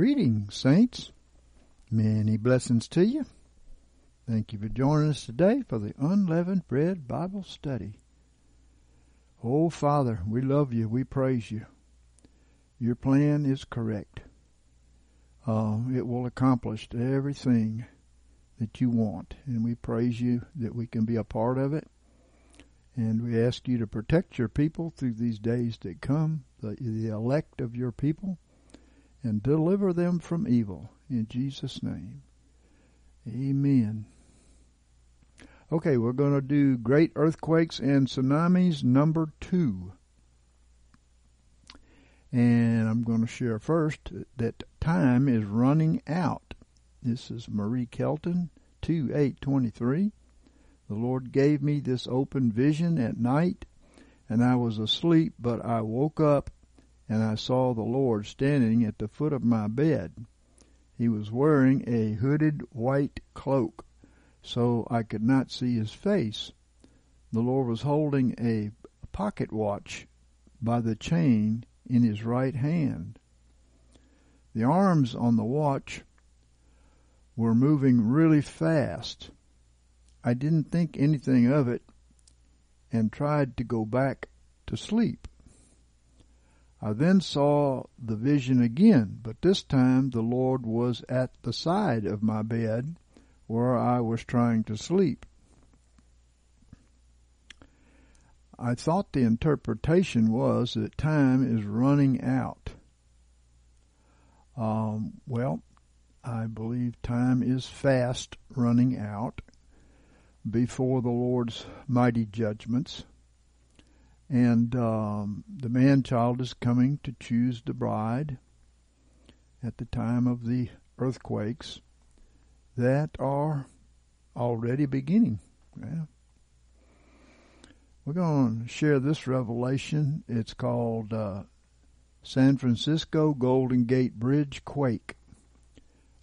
Greetings, saints. Many blessings to you. Thank you for joining us today for the Unleavened Bread Bible Study. Oh, Father, we love you. We praise you. Your plan is correct. Uh, it will accomplish everything that you want, and we praise you that we can be a part of it. And we ask you to protect your people through these days that come, the, the elect of your people and deliver them from evil. In Jesus' name. Amen. Okay, we're going to do Great Earthquakes and Tsunamis number two. And I'm going to share first that time is running out. This is Marie Kelton, 2 8 23. The Lord gave me this open vision at night, and I was asleep, but I woke up and I saw the Lord standing at the foot of my bed. He was wearing a hooded white cloak, so I could not see his face. The Lord was holding a pocket watch by the chain in his right hand. The arms on the watch were moving really fast. I didn't think anything of it and tried to go back to sleep. I then saw the vision again, but this time the Lord was at the side of my bed where I was trying to sleep. I thought the interpretation was that time is running out. Um, well, I believe time is fast running out before the Lord's mighty judgments and um, the man child is coming to choose the bride at the time of the earthquakes that are already beginning. Yeah. We're going to share this revelation. It's called uh, San Francisco Golden Gate Bridge Quake.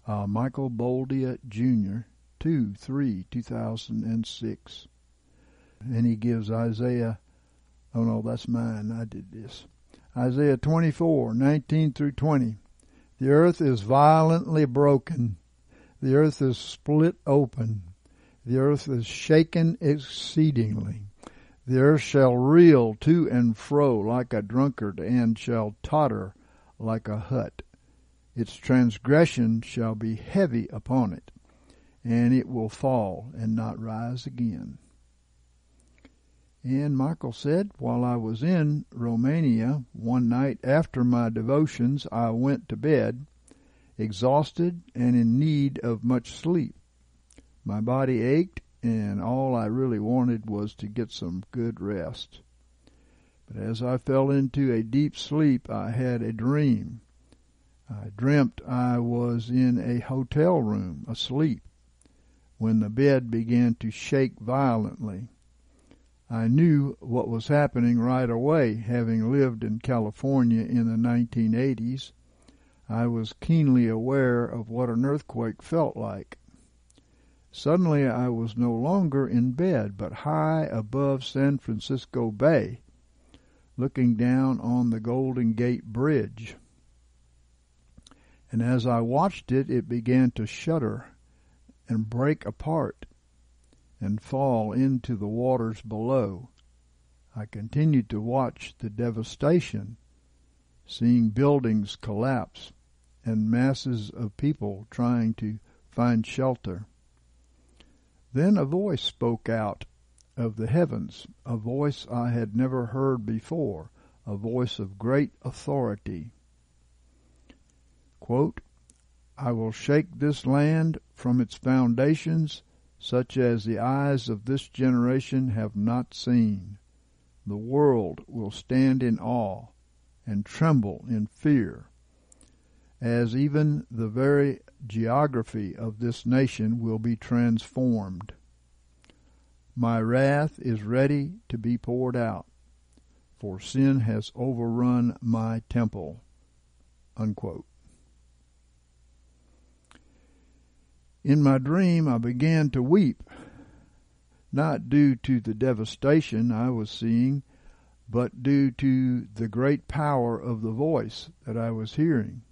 Uh, Michael Boldea Jr., 2 3 2006. And he gives Isaiah Oh no, that's mine. I did this. Isaiah 24, 19 through 20. The earth is violently broken. The earth is split open. The earth is shaken exceedingly. The earth shall reel to and fro like a drunkard and shall totter like a hut. Its transgression shall be heavy upon it, and it will fall and not rise again. And Michael said, While I was in Romania one night after my devotions, I went to bed, exhausted and in need of much sleep. My body ached, and all I really wanted was to get some good rest. But as I fell into a deep sleep, I had a dream. I dreamt I was in a hotel room, asleep, when the bed began to shake violently. I knew what was happening right away, having lived in California in the 1980s. I was keenly aware of what an earthquake felt like. Suddenly I was no longer in bed, but high above San Francisco Bay, looking down on the Golden Gate Bridge. And as I watched it, it began to shudder and break apart and fall into the waters below. I continued to watch the devastation, seeing buildings collapse and masses of people trying to find shelter. Then a voice spoke out of the heavens, a voice I had never heard before, a voice of great authority. Quote, I will shake this land from its foundations such as the eyes of this generation have not seen. The world will stand in awe and tremble in fear, as even the very geography of this nation will be transformed. My wrath is ready to be poured out, for sin has overrun my temple. Unquote. In my dream, I began to weep, not due to the devastation I was seeing, but due to the great power of the voice that I was hearing.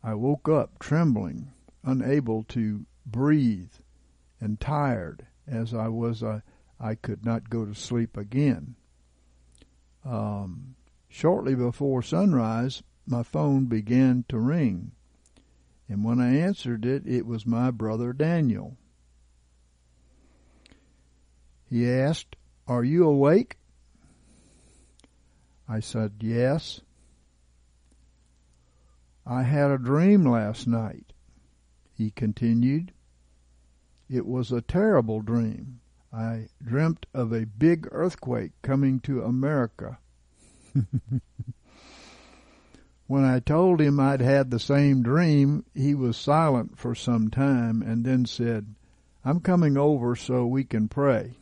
I woke up trembling, unable to breathe, and tired as I was. I, I could not go to sleep again. Um, shortly before sunrise, my phone began to ring, and when I answered it, it was my brother Daniel. He asked, Are you awake? I said, Yes. I had a dream last night, he continued. It was a terrible dream. I dreamt of a big earthquake coming to America. when I told him I'd had the same dream, he was silent for some time and then said, I'm coming over so we can pray.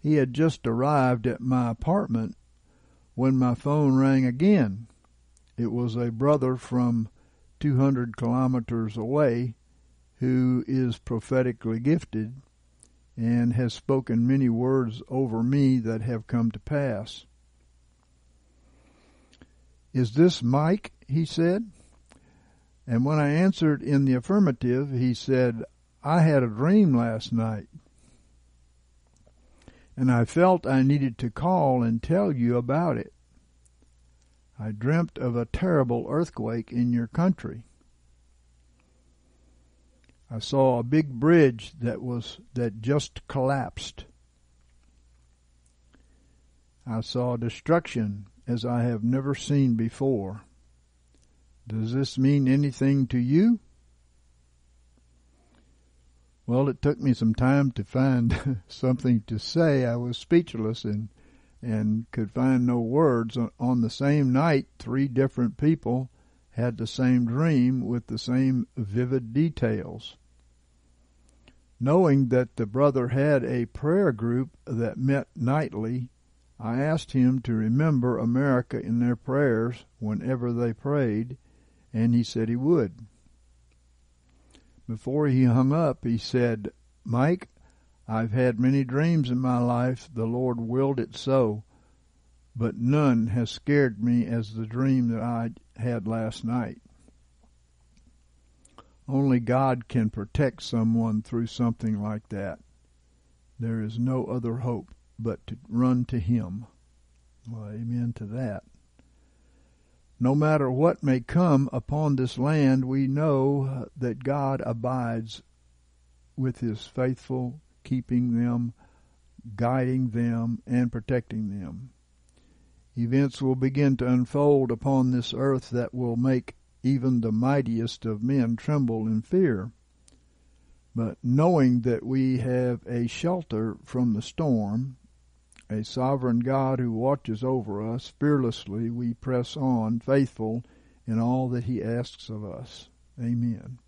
He had just arrived at my apartment when my phone rang again. It was a brother from 200 kilometers away who is prophetically gifted and has spoken many words over me that have come to pass. Is this Mike? he said. And when I answered in the affirmative, he said, I had a dream last night and I felt I needed to call and tell you about it. I dreamt of a terrible earthquake in your country. I saw a big bridge that was that just collapsed. I saw destruction as I have never seen before. Does this mean anything to you? Well, it took me some time to find something to say. I was speechless and and could find no words. On the same night, three different people had the same dream with the same vivid details. Knowing that the brother had a prayer group that met nightly, I asked him to remember America in their prayers whenever they prayed, and he said he would. Before he hung up, he said, Mike, I've had many dreams in my life. The Lord willed it so, but none has scared me as the dream that I had last night. Only God can protect someone through something like that. There is no other hope but to run to Him. Well, amen to that. No matter what may come upon this land, we know uh, that God abides with His faithful, keeping them, guiding them, and protecting them. Events will begin to unfold upon this earth that will make even the mightiest of men tremble in fear. But knowing that we have a shelter from the storm, a sovereign God who watches over us, fearlessly we press on, faithful in all that He asks of us. Amen.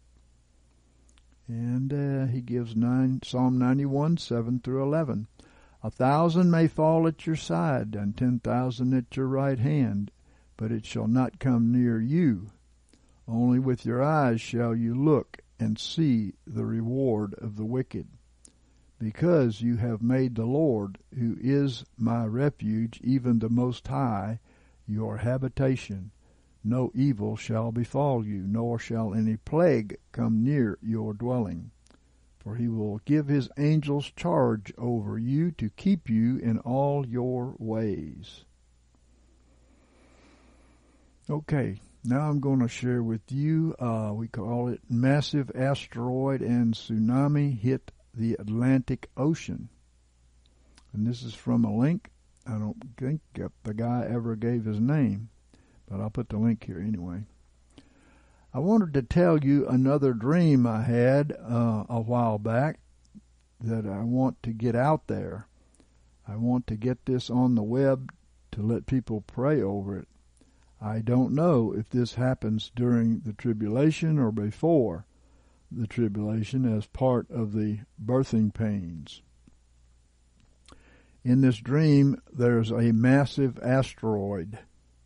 And uh, he gives nine, Psalm 91, 7 through 11. A thousand may fall at your side, and ten thousand at your right hand, but it shall not come near you. Only with your eyes shall you look and see the reward of the wicked because you have made the Lord, who is my refuge, even the Most High, your habitation. No evil shall befall you, nor shall any plague come near your dwelling. For he will give his angels charge over you to keep you in all your ways. Okay, now I'm going to share with you, uh, we call it massive asteroid and tsunami hit the Atlantic Ocean. And this is from a link. I don't think the guy ever gave his name, but I'll put the link here anyway. I wanted to tell you another dream I had uh, a while back that I want to get out there. I want to get this on the web to let people pray over it. I don't know if this happens during the tribulation or before the tribulation as part of the birthing pains. In this dream, there's a massive asteroid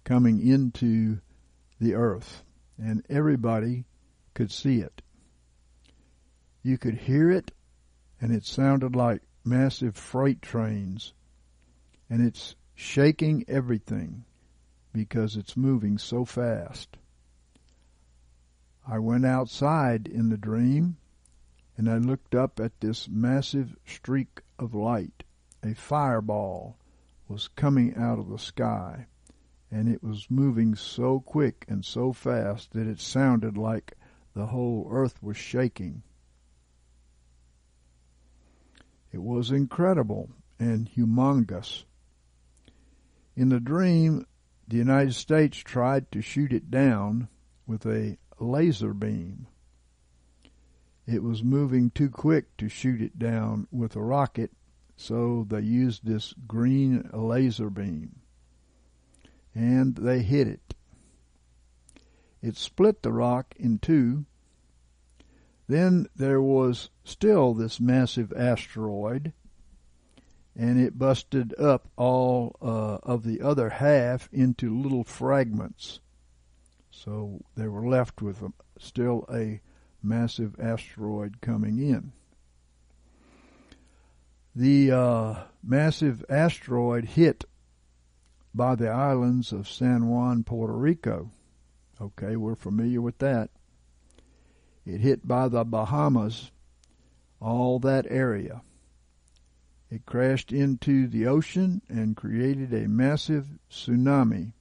coming into the earth, and everybody could see it. You could hear it, and it sounded like massive freight trains, and it's shaking everything because it's moving so fast. I went outside in the dream and I looked up at this massive streak of light. A fireball was coming out of the sky and it was moving so quick and so fast that it sounded like the whole earth was shaking. It was incredible and humongous. In the dream, the United States tried to shoot it down with a laser beam. It was moving too quick to shoot it down with a rocket, so they used this green laser beam. And they hit it. It split the rock in two. Then there was still this massive asteroid, and it busted up all uh, of the other half into little fragments. So they were left with a, still a massive asteroid coming in. The uh, massive asteroid hit by the islands of San Juan, Puerto Rico. Okay, we're familiar with that. It hit by the Bahamas, all that area. It crashed into the ocean and created a massive tsunami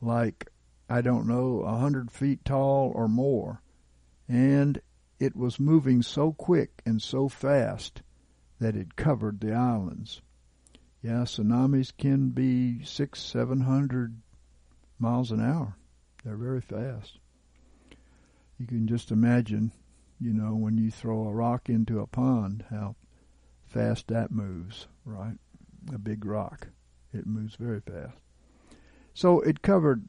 like I don't know, a hundred feet tall or more, and it was moving so quick and so fast that it covered the islands. Yeah, tsunamis can be six, seven hundred miles an hour. They're very fast. You can just imagine, you know, when you throw a rock into a pond, how fast that moves, right? A big rock. It moves very fast. So it covered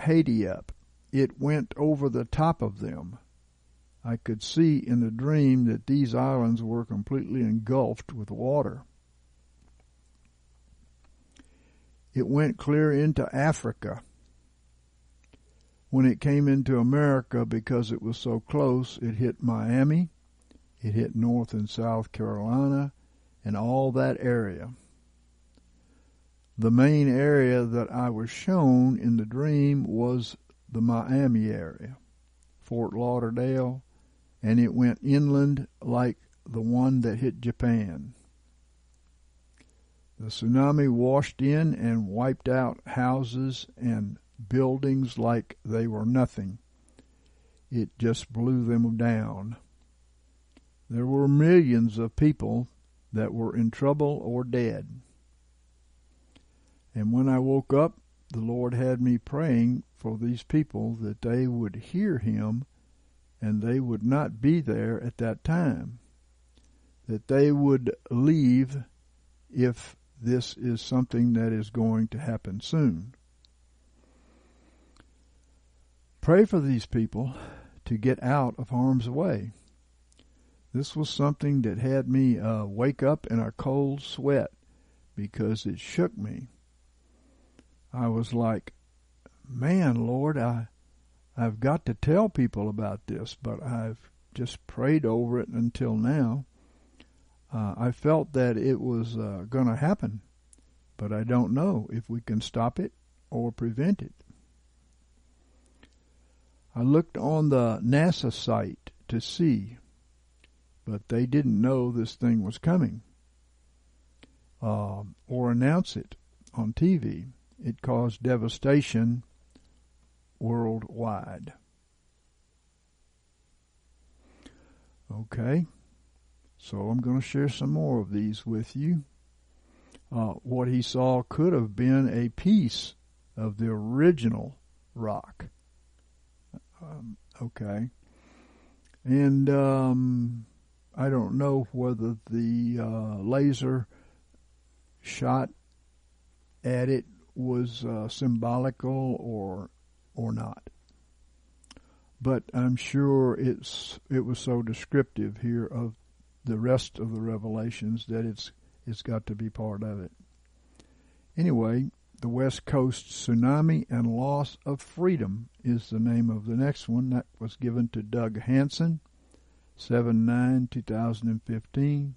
Haiti up. It went over the top of them. I could see in the dream that these islands were completely engulfed with water. It went clear into Africa. When it came into America, because it was so close, it hit Miami, it hit North and South Carolina, and all that area the main area that I was shown in the dream was the Miami area, Fort Lauderdale, and it went inland like the one that hit Japan. The tsunami washed in and wiped out houses and buildings like they were nothing. It just blew them down. There were millions of people that were in trouble or dead. And when I woke up, the Lord had me praying for these people that they would hear Him and they would not be there at that time. That they would leave if this is something that is going to happen soon. Pray for these people to get out of harm's way. This was something that had me uh, wake up in a cold sweat because it shook me. I was like, man, Lord, I, I've got to tell people about this, but I've just prayed over it until now. Uh, I felt that it was uh, going to happen, but I don't know if we can stop it or prevent it. I looked on the NASA site to see, but they didn't know this thing was coming uh, or announce it on TV it caused devastation worldwide. Okay, so I'm going to share some more of these with you. Uh, what he saw could have been a piece of the original rock. Um, okay, and um, I don't know whether the uh, laser shot at it was uh, symbolical or or not. But I'm sure it's it was so descriptive here of the rest of the revelations that it's it's got to be part of it. Anyway, the West Coast Tsunami and Loss of Freedom is the name of the next one that was given to Doug Hanson, 7 9 2015.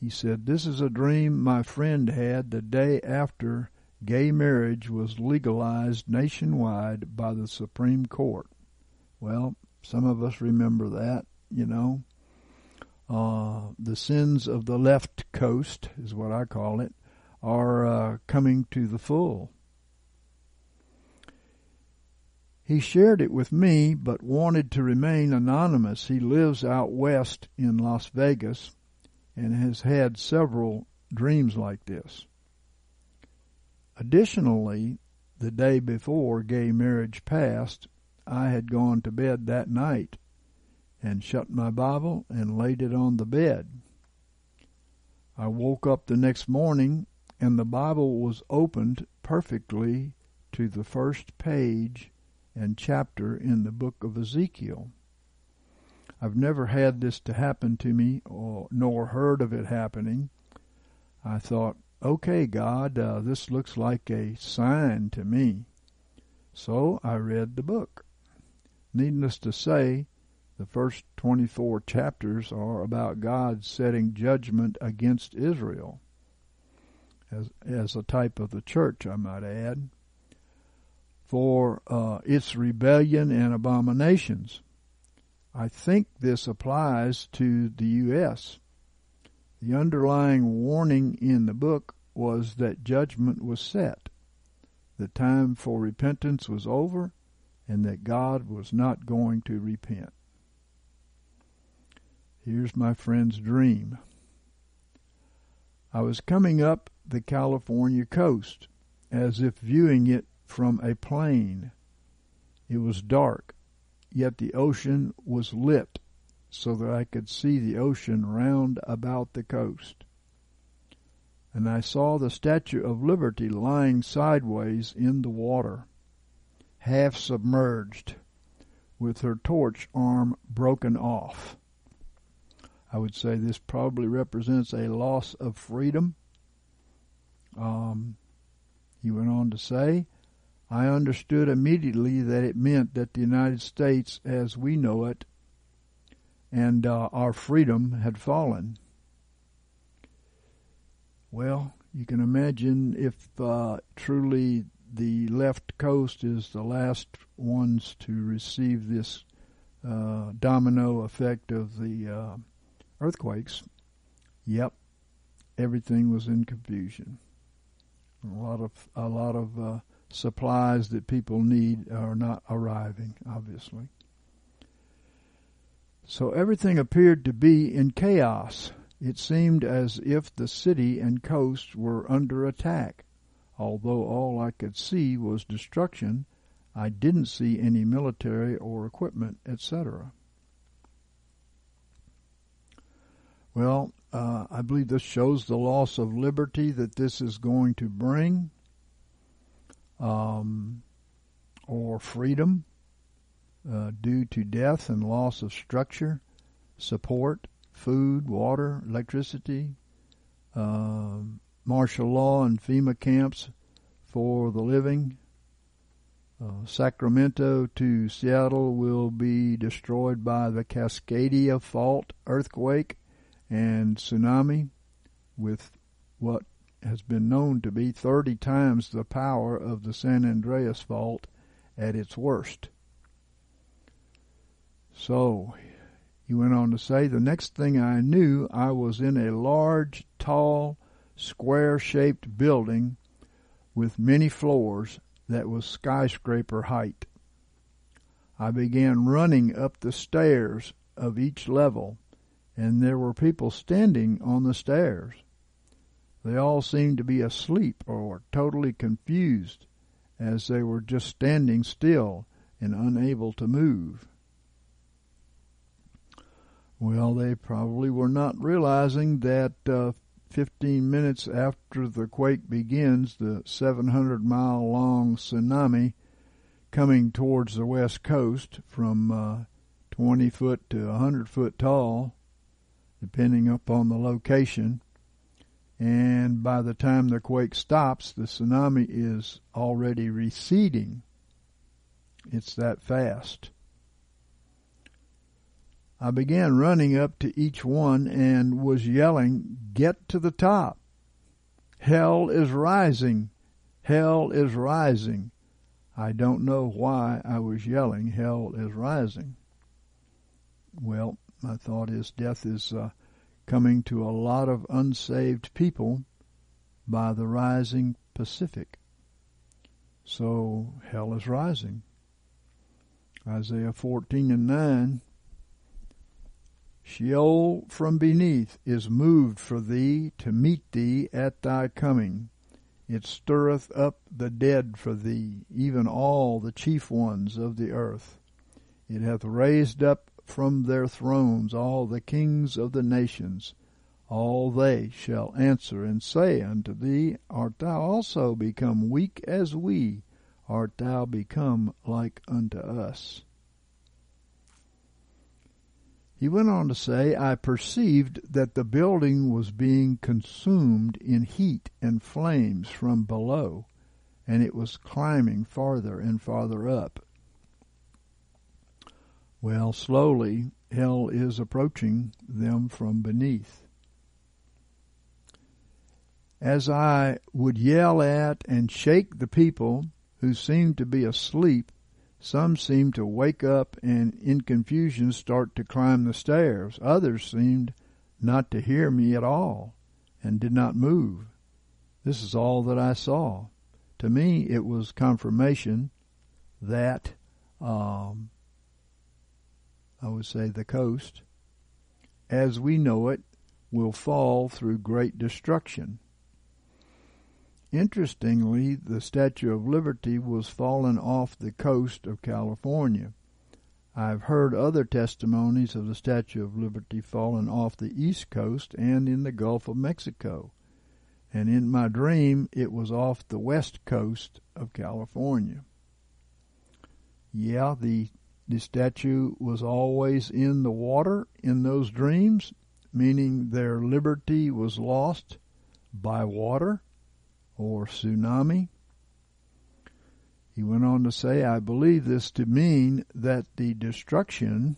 He said, This is a dream my friend had the day after gay marriage was legalized nationwide by the Supreme Court. Well, some of us remember that, you know. Uh, the sins of the left coast is what I call it are uh, coming to the full. He shared it with me, but wanted to remain anonymous. He lives out west in Las Vegas and has had several dreams like this. Additionally, the day before gay marriage passed, I had gone to bed that night and shut my Bible and laid it on the bed. I woke up the next morning and the Bible was opened perfectly to the first page and chapter in the book of Ezekiel. I've never had this to happen to me or nor heard of it happening. I thought, okay, God, uh, this looks like a sign to me. So I read the book. Needless to say, the first 24 chapters are about God setting judgment against Israel as, as a type of the church, I might add, for uh, its rebellion and abominations. I think this applies to the U.S. The underlying warning in the book was that judgment was set. The time for repentance was over and that God was not going to repent. Here's my friend's dream. I was coming up the California coast, as if viewing it from a plane. It was dark, yet the ocean was lit so that I could see the ocean round about the coast. And I saw the Statue of Liberty lying sideways in the water, half submerged, with her torch arm broken off. I would say this probably represents a loss of freedom um, he went on to say, I understood immediately that it meant that the United States, as we know it, and uh, our freedom had fallen. Well, you can imagine if uh, truly the left coast is the last ones to receive this uh, domino effect of the uh, earthquakes. Yep, everything was in confusion. A lot of a lot of uh, supplies that people need are not arriving, obviously. So everything appeared to be in chaos. It seemed as if the city and coast were under attack. Although all I could see was destruction, I didn't see any military or equipment, etc. Well, uh, I believe this shows the loss of liberty that this is going to bring, um, or freedom uh, due to death and loss of structure, support, food, water, electricity, uh, martial law and FEMA camps for the living. Uh, Sacramento to Seattle will be destroyed by the Cascadia Fault earthquake and tsunami with what has been known to be 30 times the power of the San Andreas fault at its worst. So, he went on to say, the next thing I knew, I was in a large, tall, square shaped building with many floors that was skyscraper height. I began running up the stairs of each level and there were people standing on the stairs. They all seemed to be asleep or totally confused as they were just standing still and unable to move. Well, they probably were not realizing that uh, 15 minutes after the quake begins, the 700 mile long tsunami coming towards the west coast from uh, 20 foot to 100 foot tall, depending upon the location. And by the time the quake stops, the tsunami is already receding. It's that fast. I began running up to each one and was yelling, Get to the top! Hell is rising! Hell is rising! I don't know why I was yelling, Hell is rising. Well, my thought is death is uh, coming to a lot of unsaved people by the rising Pacific. So hell is rising. Isaiah 14 and 9 Sheol from beneath is moved for thee to meet thee at thy coming. It stirreth up the dead for thee, even all the chief ones of the earth. It hath raised up from their thrones all the kings of the nations. All they shall answer and say unto thee, Art thou also become weak as we? Art thou become like unto us? He went on to say, I perceived that the building was being consumed in heat and flames from below, and it was climbing farther and farther up. Well, slowly, hell is approaching them from beneath. As I would yell at and shake the people who seemed to be asleep, some seemed to wake up and in confusion start to climb the stairs. Others seemed not to hear me at all and did not move. This is all that I saw. To me, it was confirmation that, um, I would say, the coast, as we know it, will fall through great destruction. Interestingly, the Statue of Liberty was fallen off the coast of California. I've heard other testimonies of the Statue of Liberty fallen off the East Coast and in the Gulf of Mexico. And in my dream, it was off the west coast of California. Yeah, the, the statue was always in the water in those dreams, meaning their liberty was lost by water or tsunami. He went on to say, I believe this to mean that the destruction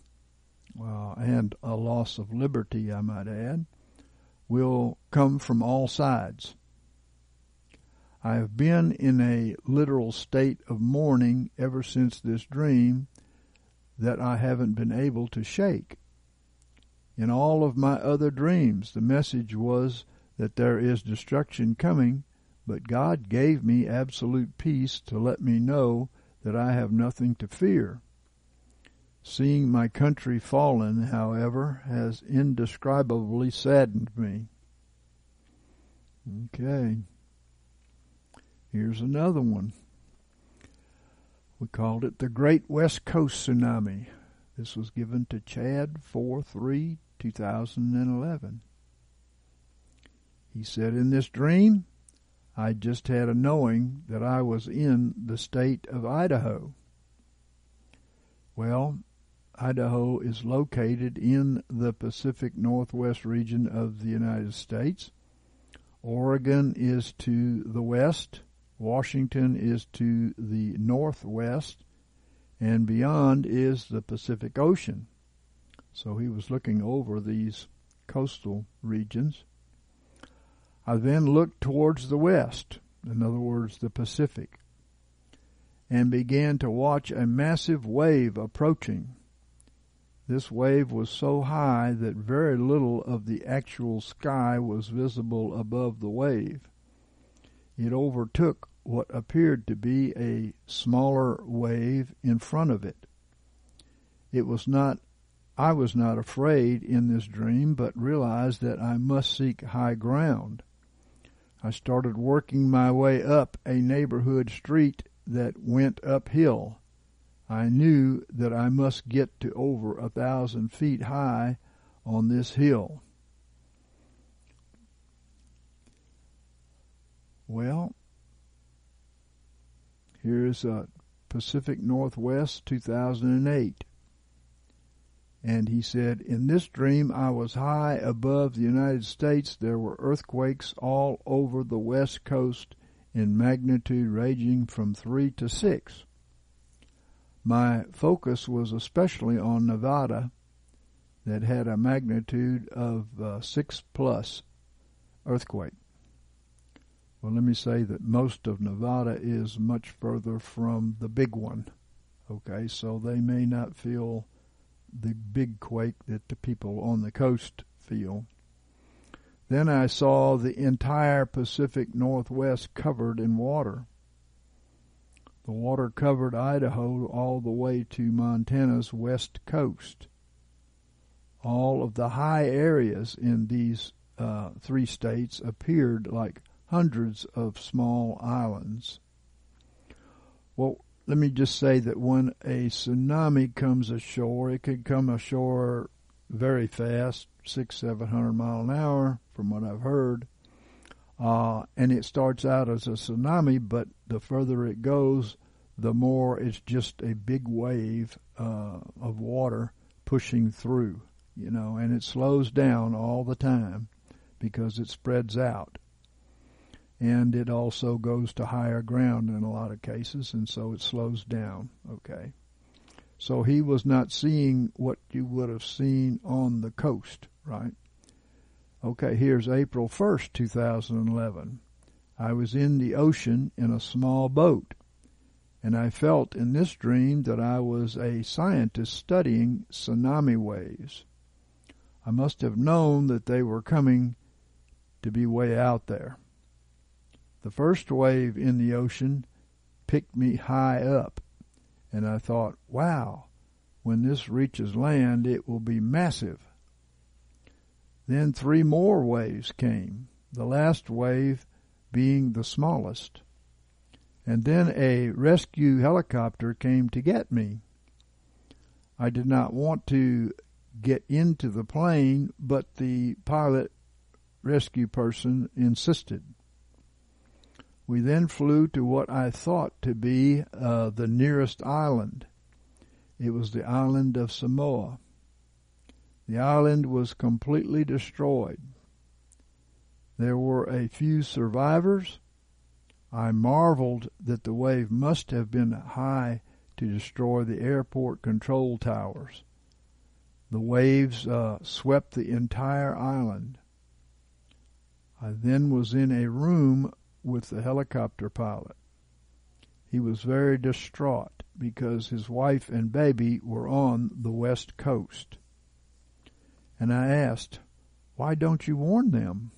uh, and a loss of liberty, I might add, will come from all sides. I have been in a literal state of mourning ever since this dream that I haven't been able to shake. In all of my other dreams, the message was that there is destruction coming but God gave me absolute peace to let me know that I have nothing to fear. Seeing my country fallen, however, has indescribably saddened me. Okay. Here's another one. We called it the Great West Coast Tsunami. This was given to Chad 4 3 2011. He said, In this dream, I just had a knowing that I was in the state of Idaho. Well, Idaho is located in the Pacific Northwest region of the United States. Oregon is to the west, Washington is to the northwest, and beyond is the Pacific Ocean. So he was looking over these coastal regions. I then looked towards the west, in other words, the Pacific, and began to watch a massive wave approaching. This wave was so high that very little of the actual sky was visible above the wave. It overtook what appeared to be a smaller wave in front of it. It was not I was not afraid in this dream, but realized that I must seek high ground. I started working my way up a neighborhood street that went uphill. I knew that I must get to over a thousand feet high on this hill. Well, here's uh, Pacific Northwest 2008. And he said, In this dream, I was high above the United States. There were earthquakes all over the west coast in magnitude ranging from 3 to 6. My focus was especially on Nevada, that had a magnitude of uh, 6 plus earthquake. Well, let me say that most of Nevada is much further from the big one. Okay, so they may not feel the big quake that the people on the coast feel. Then I saw the entire Pacific Northwest covered in water. The water covered Idaho all the way to Montana's west coast. All of the high areas in these uh, three states appeared like hundreds of small islands. Well, let me just say that when a tsunami comes ashore, it could come ashore very fast, six, seven hundred mile an hour, from what I've heard. Uh, and it starts out as a tsunami, but the further it goes, the more it's just a big wave uh, of water pushing through, you know, and it slows down all the time because it spreads out and it also goes to higher ground in a lot of cases, and so it slows down. Okay. So he was not seeing what you would have seen on the coast, right? Okay, here's April 1st, 2011. I was in the ocean in a small boat, and I felt in this dream that I was a scientist studying tsunami waves. I must have known that they were coming to be way out there. The first wave in the ocean picked me high up, and I thought, wow, when this reaches land, it will be massive. Then three more waves came, the last wave being the smallest. And then a rescue helicopter came to get me. I did not want to get into the plane, but the pilot rescue person insisted. We then flew to what I thought to be uh, the nearest island. It was the island of Samoa. The island was completely destroyed. There were a few survivors. I marveled that the wave must have been high to destroy the airport control towers. The waves uh, swept the entire island. I then was in a room with the helicopter pilot. He was very distraught because his wife and baby were on the west coast. And I asked, Why don't you warn them?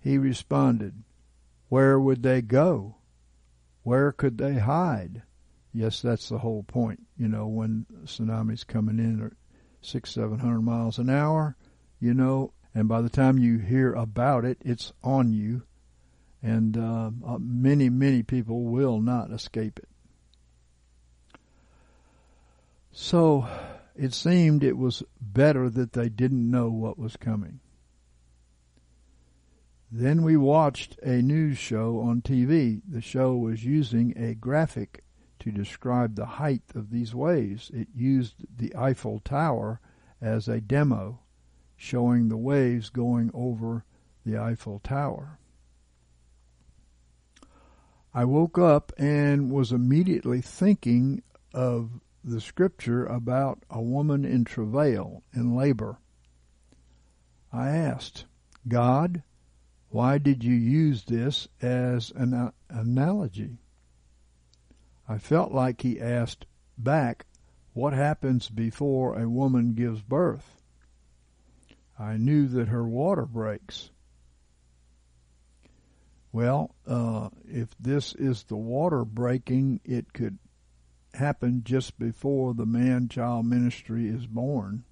He responded, Where would they go? Where could they hide? Yes, that's the whole point. You know, when tsunamis coming in at six, seven hundred miles an hour, you know, and by the time you hear about it, it's on you and uh, uh, many, many people will not escape it. So it seemed it was better that they didn't know what was coming. Then we watched a news show on TV. The show was using a graphic to describe the height of these waves. It used the Eiffel Tower as a demo, showing the waves going over the Eiffel Tower. I woke up and was immediately thinking of the scripture about a woman in travail, in labor. I asked, God, why did you use this as an analogy? I felt like he asked back, what happens before a woman gives birth? I knew that her water breaks. Well, uh, if this is the water breaking, it could happen just before the man child ministry is born.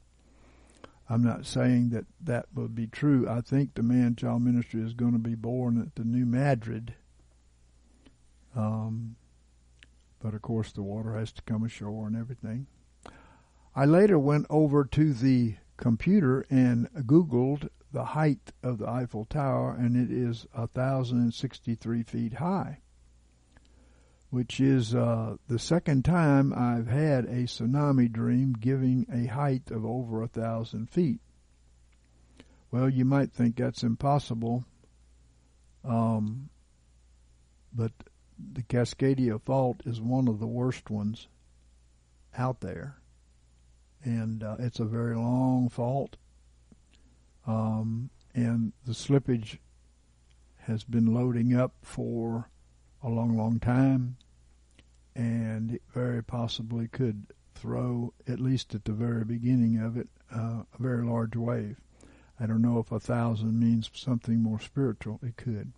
I'm not saying that that would be true. I think the man child ministry is going to be born at the New Madrid. Um, but of course, the water has to come ashore and everything. I later went over to the computer and Googled the height of the Eiffel Tower, and it is a thousand and sixty-three feet high, which is uh, the second time I've had a tsunami dream giving a height of over a thousand feet. Well, you might think that's impossible, um, but the Cascadia Fault is one of the worst ones out there, and uh, it's a very long fault um, and the slippage has been loading up for a long, long time, and it very possibly could throw, at least at the very beginning of it, uh, a very large wave. I don't know if a thousand means something more spiritual. It could.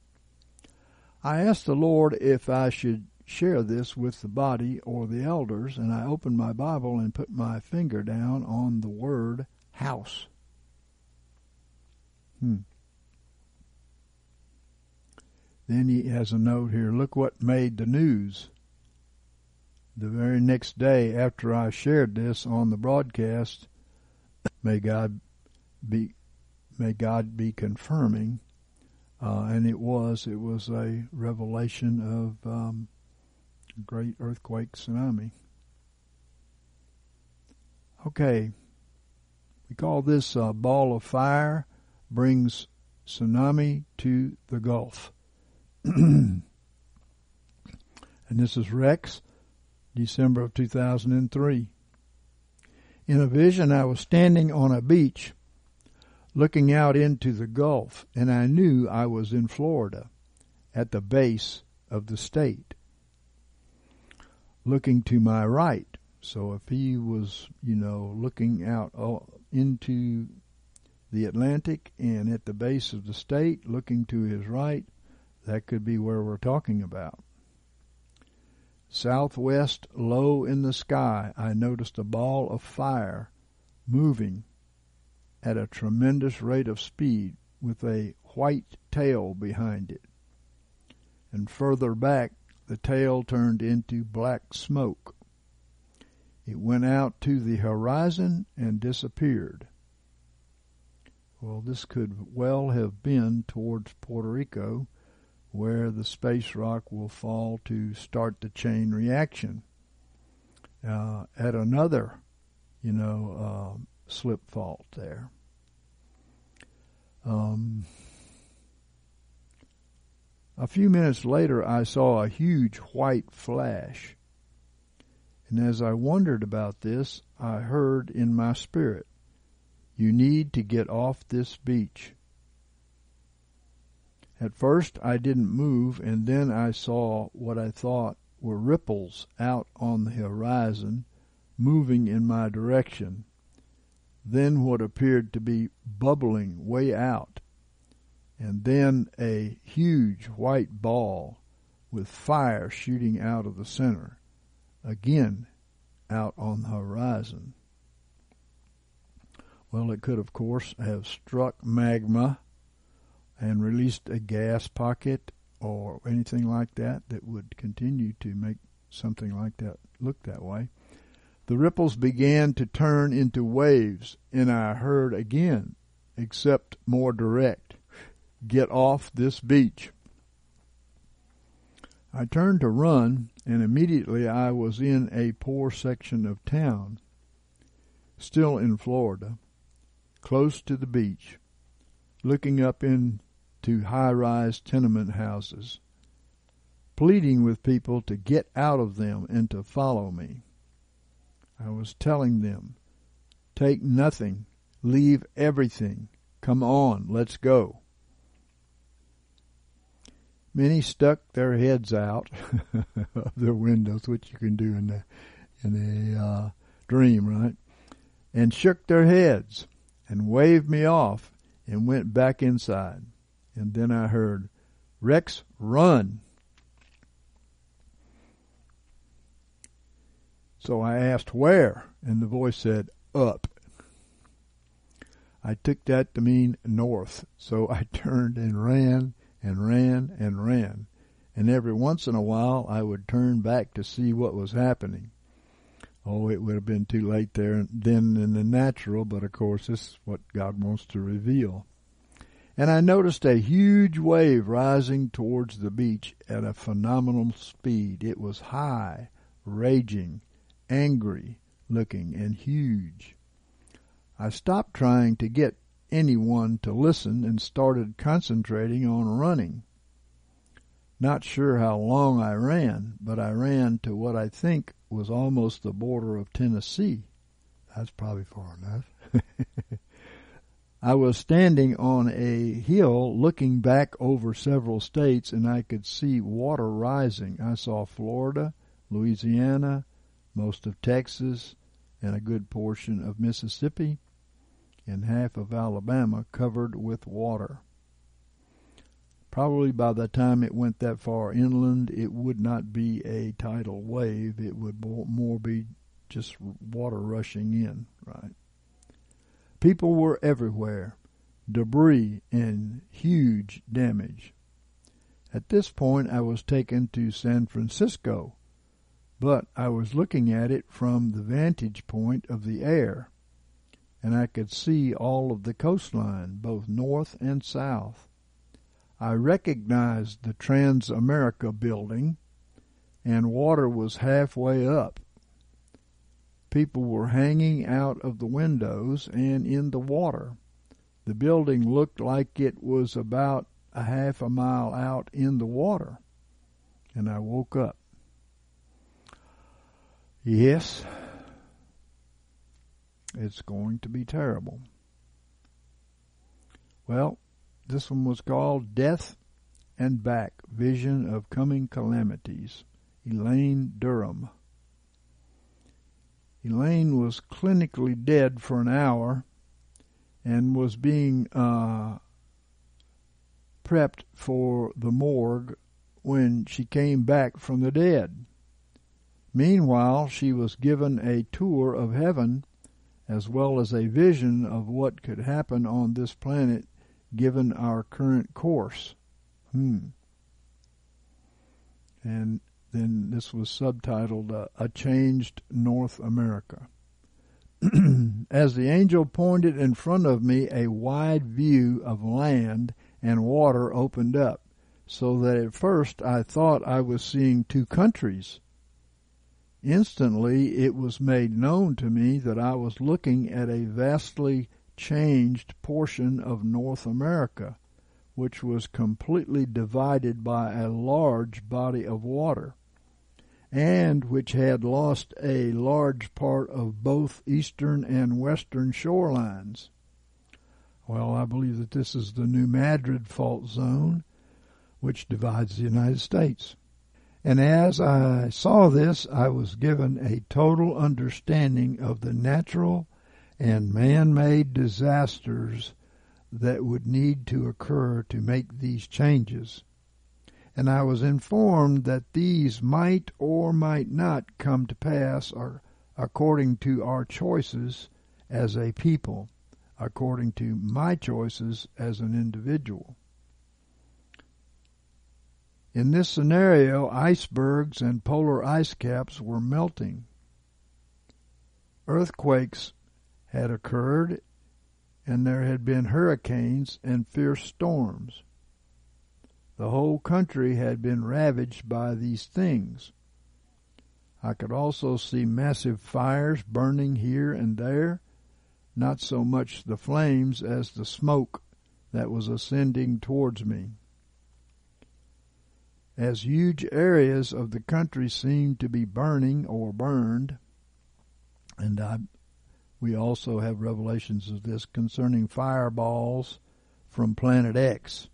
I asked the Lord if I should share this with the body or the elders, and I opened my Bible and put my finger down on the word house. Hmm. Then he has a note here. Look what made the news. The very next day after I shared this on the broadcast, may God be may God be confirming, uh, and it was it was a revelation of um, great earthquake tsunami. Okay, we call this a ball of fire brings tsunami to the Gulf. and this is Rex, December of 2003. In a vision, I was standing on a beach looking out into the Gulf, and I knew I was in Florida at the base of the state. Looking to my right. So if he was, you know, looking out into the Atlantic and at the base of the state, looking to his right, that could be where we're talking about. Southwest, low in the sky, I noticed a ball of fire moving at a tremendous rate of speed with a white tail behind it. And further back, the tail turned into black smoke. It went out to the horizon and disappeared. Well, this could well have been towards Puerto Rico, where the space rock will fall to start the chain reaction. Uh, at another, you know, uh, slip fault there. Um, a few minutes later, I saw a huge white flash. And as I wondered about this, I heard in my spirit, you need to get off this beach. At first I didn't move, and then I saw what I thought were ripples out on the horizon moving in my direction. Then what appeared to be bubbling way out, and then a huge white ball with fire shooting out of the center, again out on the horizon. Well, it could, of course, have struck magma and released a gas pocket or anything like that that would continue to make something like that look that way. The ripples began to turn into waves, and I heard again, except more direct, get off this beach. I turned to run, and immediately I was in a poor section of town, still in Florida close to the beach, looking up into high rise tenement houses, pleading with people to get out of them and to follow me. I was telling them, take nothing, leave everything, come on, let's go. Many stuck their heads out of their windows, which you can do in the in a uh, dream, right? And shook their heads and waved me off and went back inside. And then I heard, Rex, run. So I asked where, and the voice said, up. I took that to mean north, so I turned and ran and ran and ran. And every once in a while I would turn back to see what was happening. Oh, it would have been too late there then in the natural, but of course this is what God wants to reveal. and I noticed a huge wave rising towards the beach at a phenomenal speed. It was high, raging, angry looking, and huge. I stopped trying to get anyone to listen and started concentrating on running. Not sure how long I ran, but I ran to what I think was almost the border of Tennessee. That's probably far enough. I was standing on a hill looking back over several states and I could see water rising. I saw Florida, Louisiana, most of Texas, and a good portion of Mississippi, and half of Alabama covered with water. Probably by the time it went that far inland, it would not be a tidal wave. It would more be just water rushing in, right? People were everywhere, debris and huge damage. At this point, I was taken to San Francisco, but I was looking at it from the vantage point of the air, and I could see all of the coastline, both north and south. I recognized the Transamerica building, and water was halfway up. People were hanging out of the windows and in the water. The building looked like it was about a half a mile out in the water, and I woke up. Yes, it's going to be terrible. Well, this one was called Death and Back Vision of Coming Calamities. Elaine Durham. Elaine was clinically dead for an hour and was being uh, prepped for the morgue when she came back from the dead. Meanwhile, she was given a tour of heaven as well as a vision of what could happen on this planet given our current course. Hmm. And then this was subtitled uh, A Changed North America. As the angel pointed in front of me, a wide view of land and water opened up, so that at first I thought I was seeing two countries. Instantly it was made known to me that I was looking at a vastly changed portion of North America, which was completely divided by a large body of water, and which had lost a large part of both eastern and western shorelines. Well, I believe that this is the New Madrid fault zone, which divides the United States. And as I saw this, I was given a total understanding of the natural and man-made disasters that would need to occur to make these changes. And I was informed that these might or might not come to pass or according to our choices as a people, according to my choices as an individual. In this scenario, icebergs and polar ice caps were melting. Earthquakes had occurred and there had been hurricanes and fierce storms. The whole country had been ravaged by these things. I could also see massive fires burning here and there, not so much the flames as the smoke that was ascending towards me. As huge areas of the country seemed to be burning or burned, and I we also have revelations of this concerning fireballs from Planet X,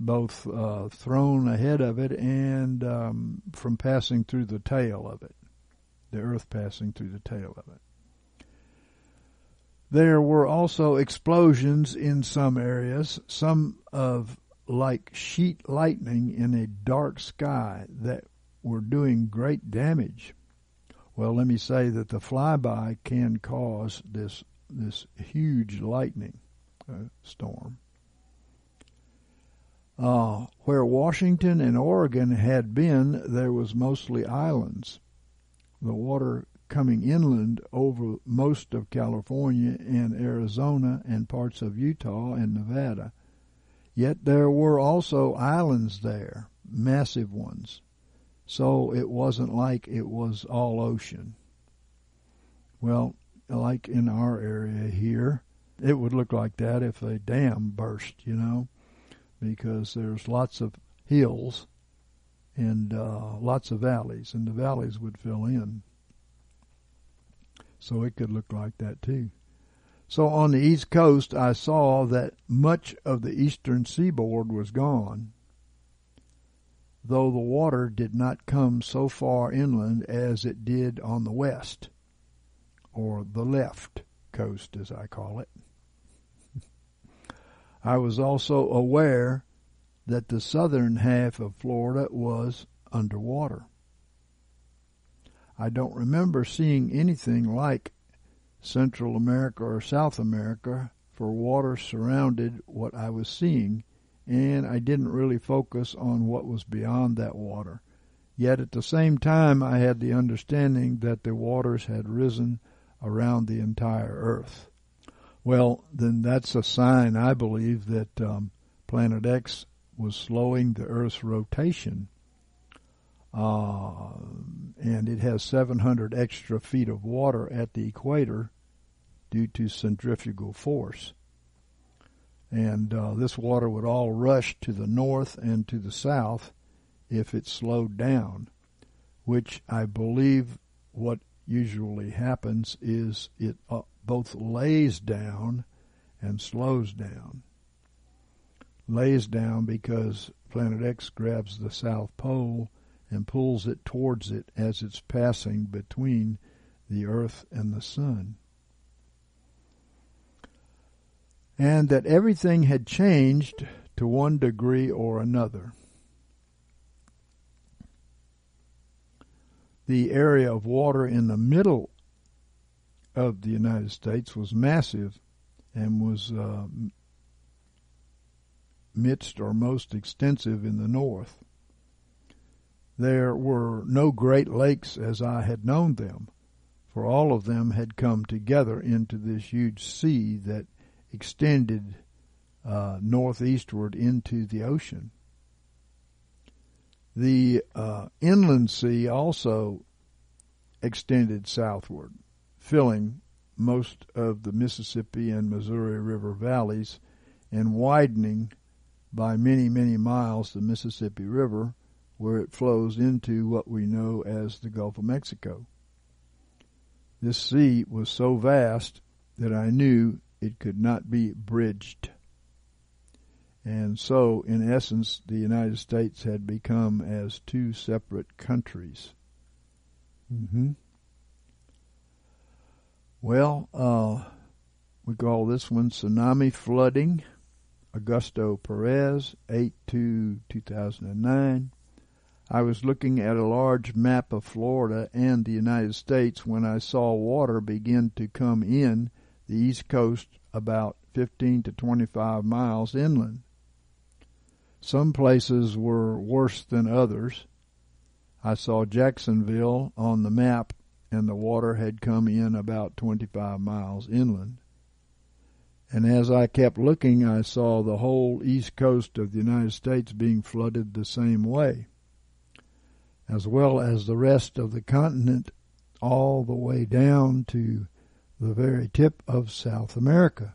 both uh, thrown ahead of it and um, from passing through the tail of it, the Earth passing through the tail of it. There were also explosions in some areas, some of like sheet lightning in a dark sky that were doing great damage. Well, let me say that the flyby can cause this this huge lightning uh, storm. Uh, where Washington and Oregon had been, there was mostly islands. The water coming inland over most of California and Arizona and parts of Utah and Nevada. Yet there were also islands there, massive ones. So it wasn't like it was all ocean. Well, like in our area here, it would look like that if a dam burst, you know, because there's lots of hills and uh, lots of valleys, and the valleys would fill in. So it could look like that too. So on the east coast, I saw that much of the eastern seaboard was gone, though the water did not come so far inland as it did on the west, or the left coast, as I call it. I was also aware that the southern half of Florida was underwater. I don't remember seeing anything like Central America or South America, for water surrounded what I was seeing, and I didn't really focus on what was beyond that water. Yet at the same time, I had the understanding that the waters had risen around the entire earth. Well, then that's a sign, I believe, that um, Planet X was slowing the Earth's rotation. Uh, and it has 700 extra feet of water at the equator due to centrifugal force. And uh, this water would all rush to the north and to the south if it slowed down, which I believe what usually happens is it uh, both lays down and slows down. Lays down because Planet X grabs the South Pole and pulls it towards it as it's passing between the Earth and the Sun. And that everything had changed to one degree or another. The area of water in the middle of the United States was massive and was uh, midst or most extensive in the north. There were no great lakes as I had known them, for all of them had come together into this huge sea that extended uh, northeastward into the ocean. The uh, inland sea also extended southward, filling most of the Mississippi and Missouri River valleys and widening by many, many miles the Mississippi River, where it flows into what we know as the Gulf of Mexico. This sea was so vast that I knew it could not be bridged. And so, in essence, the United States had become as two separate countries. Mm-hmm. Well, uh, we call this one tsunami flooding. Augusto Perez, 8 to 2009. I was looking at a large map of Florida and the United States when I saw water begin to come in the east coast about 15 to 25 miles inland. Some places were worse than others. I saw Jacksonville on the map and the water had come in about 25 miles inland. And as I kept looking, I saw the whole east coast of the United States being flooded the same way, as well as the rest of the continent all the way down to the very tip of South America.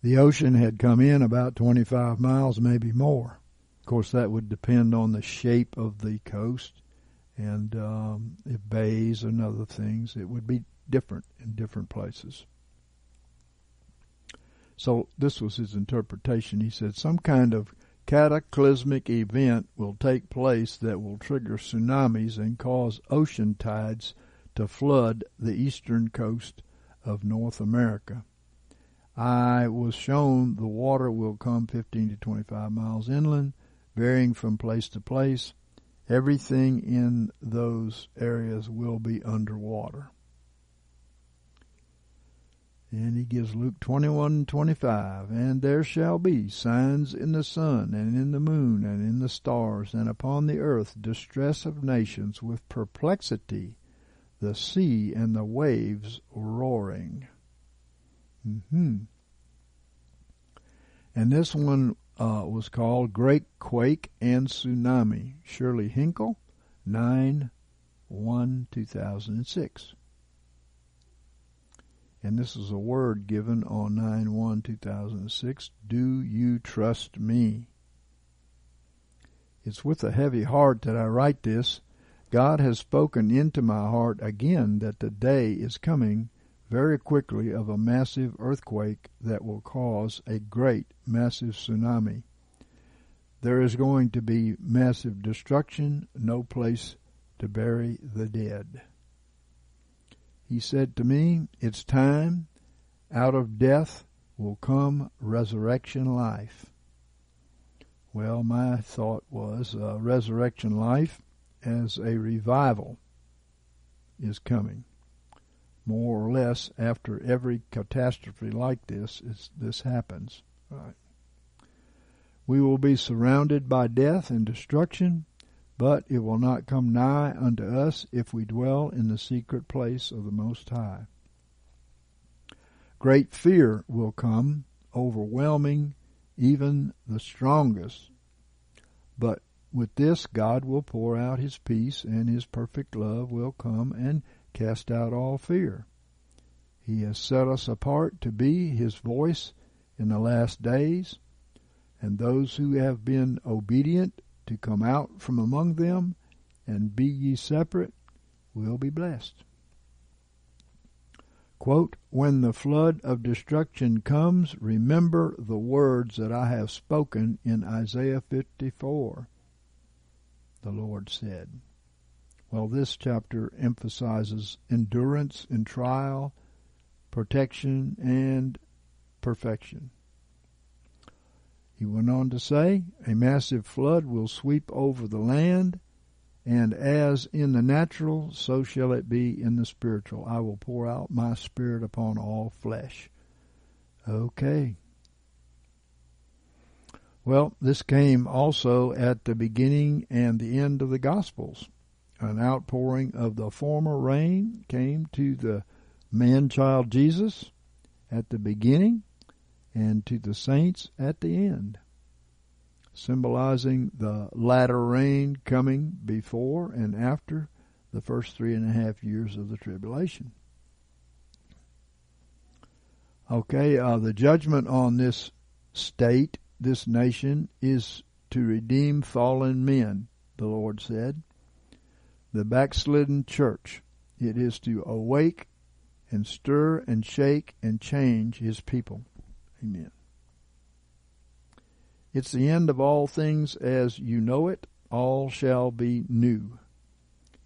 The ocean had come in about 25 miles, maybe more. Of course, that would depend on the shape of the coast and um, if bays and other things. It would be different in different places. So this was his interpretation. He said some kind of cataclysmic event will take place that will trigger tsunamis and cause ocean tides to flood the eastern coast of North America. I was shown the water will come 15 to 25 miles inland, varying from place to place. Everything in those areas will be underwater. And he gives Luke 21 25. And there shall be signs in the sun, and in the moon, and in the stars, and upon the earth distress of nations with perplexity the sea and the waves roaring. Mm-hmm. And this one uh, was called Great Quake and Tsunami. Shirley Hinkle, 9 1 2006. And this is a word given on 9 1 2006. Do you trust me? It's with a heavy heart that I write this. God has spoken into my heart again that the day is coming very quickly of a massive earthquake that will cause a great, massive tsunami. There is going to be massive destruction, no place to bury the dead. He said to me, It's time. Out of death will come resurrection life. Well, my thought was uh, resurrection life as a revival is coming more or less after every catastrophe like this is this happens. Right. We will be surrounded by death and destruction, but it will not come nigh unto us if we dwell in the secret place of the Most High. Great fear will come, overwhelming even the strongest. But with this, God will pour out His peace, and His perfect love will come and cast out all fear. He has set us apart to be His voice in the last days, and those who have been obedient to come out from among them and be ye separate will be blessed. Quote, when the flood of destruction comes, remember the words that I have spoken in Isaiah 54, the Lord said. Well, this chapter emphasizes endurance in trial, protection, and perfection. He went on to say, A massive flood will sweep over the land, and as in the natural, so shall it be in the spiritual. I will pour out my spirit upon all flesh. Okay. Well, this came also at the beginning and the end of the Gospels an outpouring of the former rain came to the man child Jesus at the beginning and to the saints at the end, symbolizing the latter rain coming before and after the first three and a half years of the tribulation. Okay, uh, the judgment on this state, this nation, is to redeem fallen men, the Lord said the backslidden church. It is to awake and stir and shake and change his people. Amen. It's the end of all things as you know it. All shall be new.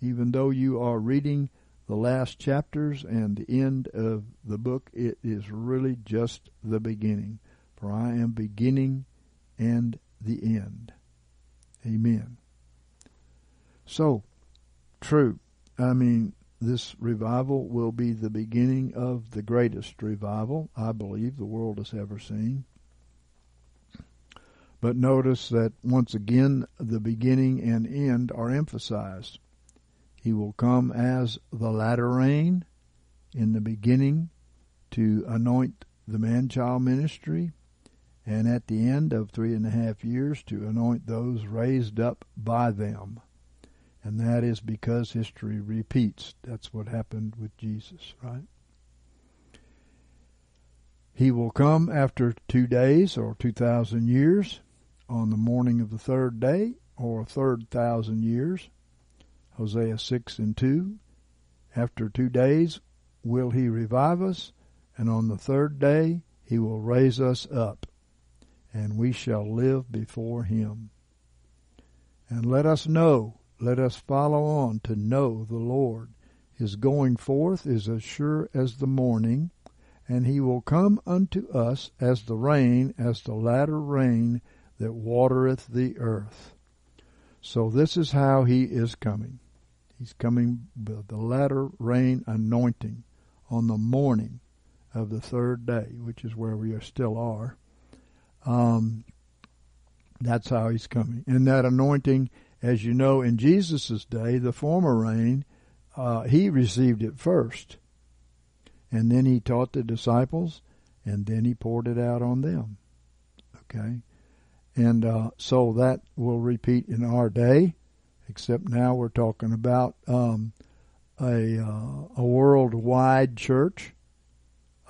Even though you are reading the last chapters and the end of the book, it is really just the beginning. For I am beginning and the end. Amen. So, true. I mean, this revival will be the beginning of the greatest revival I believe the world has ever seen. But notice that once again the beginning and end are emphasized. He will come as the latter rain in the beginning to anoint the man child ministry, and at the end of three and a half years to anoint those raised up by them and that is because history repeats. That's what happened with Jesus, right? He will come after two days or two thousand years on the morning of the third day or third thousand years. Hosea 6 and 2. After two days will he revive us, and on the third day he will raise us up, and we shall live before him. And let us know let us follow on to know the Lord. His going forth is as sure as the morning, and he will come unto us as the rain, as the latter rain that watereth the earth. So this is how he is coming. He's coming with the latter rain anointing on the morning of the third day, which is where we are still are. Um, that's how he's coming. And that anointing as you know, in Jesus' day, the former rain, uh, he received it first. And then he taught the disciples, and then he poured it out on them. Okay, and uh, so that will repeat in our day, except now we're talking about um, a uh, a worldwide church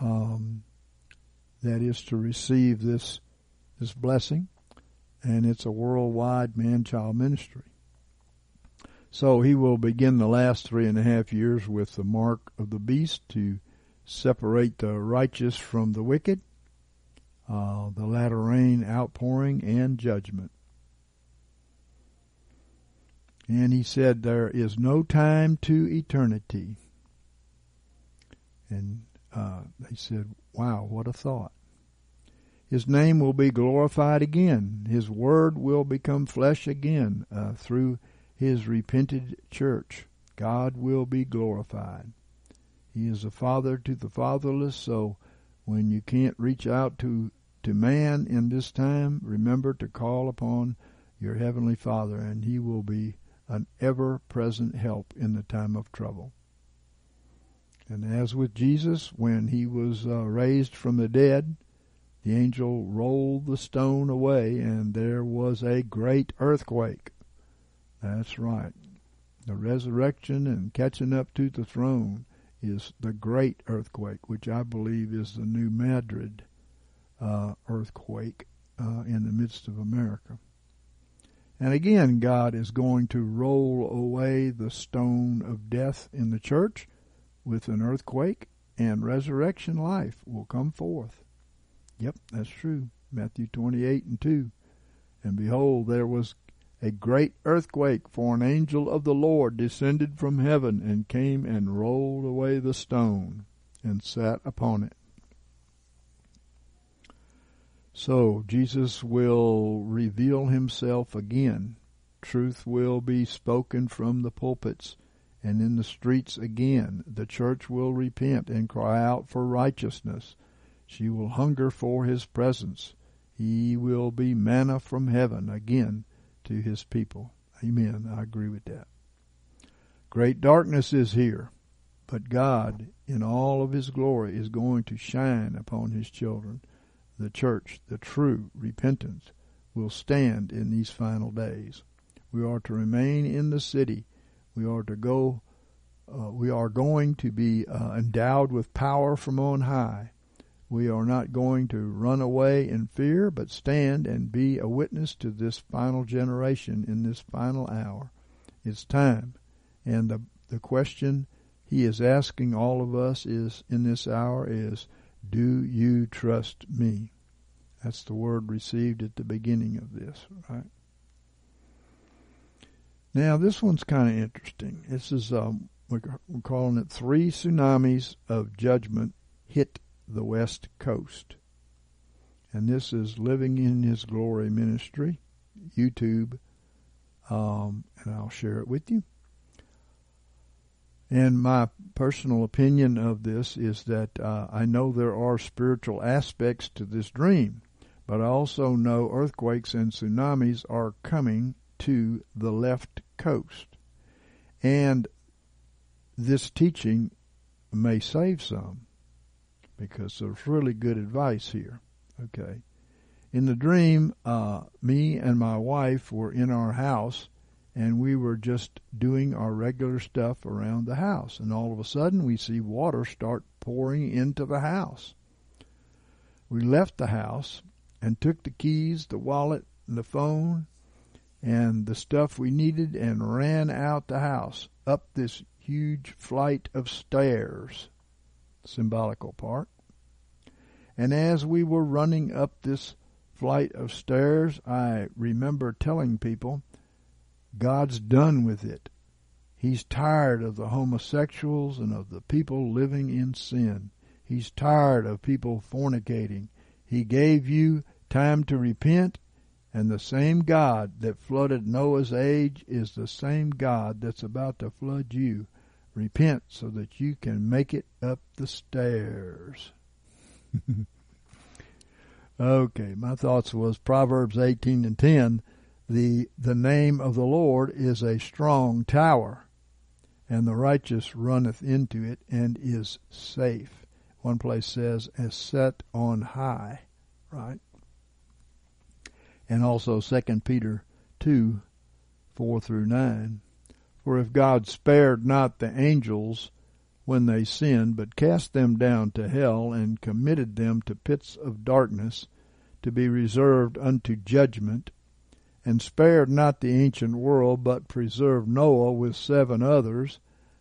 um, that is to receive this this blessing, and it's a worldwide man-child ministry. So he will begin the last three and a half years with the mark of the beast to separate the righteous from the wicked, uh, the latter rain outpouring, and judgment. And he said, There is no time to eternity. And uh, they said, Wow, what a thought. His name will be glorified again. His word will become flesh again uh, through his repented church. God will be glorified. He is a father to the fatherless, so when you can't reach out to, to man in this time, remember to call upon your heavenly Father, and he will be an ever present help in the time of trouble. And as with Jesus, when he was uh, raised from the dead, the angel rolled the stone away, and there was a great earthquake. That's right. The resurrection and catching up to the throne is the great earthquake, which I believe is the New Madrid uh, earthquake uh, in the midst of America. And again, God is going to roll away the stone of death in the church with an earthquake, and resurrection life will come forth. Yep, that's true. Matthew 28 and 2. And behold, there was a great earthquake, for an angel of the Lord descended from heaven and came and rolled away the stone and sat upon it. So Jesus will reveal himself again. Truth will be spoken from the pulpits and in the streets again. The church will repent and cry out for righteousness. She will hunger for his presence. He will be manna from heaven again to his people. Amen. I agree with that. Great darkness is here, but God, in all of his glory, is going to shine upon his children the church, the true repentance, will stand in these final days. We are to remain in the city. We are to go, uh, we are going to be uh, endowed with power from on high. We are not going to run away in fear, but stand and be a witness to this final generation in this final hour. It's time. And the, the question he is asking all of us is in this hour is, do you trust me? That's the word received at the beginning of this, right? Now, this one's kind of interesting. This is, um, we're calling it Three Tsunamis of Judgment Hit the West Coast. And this is Living in His Glory Ministry, YouTube, um, and I'll share it with you. And my personal opinion of this is that uh, I know there are spiritual aspects to this dream, but I also know earthquakes and tsunamis are coming to the left coast. And this teaching may save some because there's really good advice here. Okay. In the dream, uh, me and my wife were in our house and we were just doing our regular stuff around the house. And all of a sudden, we see water start pouring into the house. We left the house and took the keys, the wallet, and the phone, and the stuff we needed and ran out the house up this huge flight of stairs, symbolical part. And as we were running up this flight of stairs, I remember telling people God's done with it. He's tired of the homosexuals and of the people living in sin. He's tired of people fornicating. He gave you time to repent, and the same God that flooded Noah's age is the same God that's about to flood you. Repent so that you can make it up the stairs. okay, my thoughts was Proverbs 18 and 10 the the name of the Lord is a strong tower, and the righteous runneth into it and is safe. One place says, as set on high, right? and also 2 Peter 2 4 through 9. For if God spared not the angels when they sinned, but cast them down to hell and committed them to pits of darkness to be reserved unto judgment, and spared not the ancient world, but preserved Noah with seven others,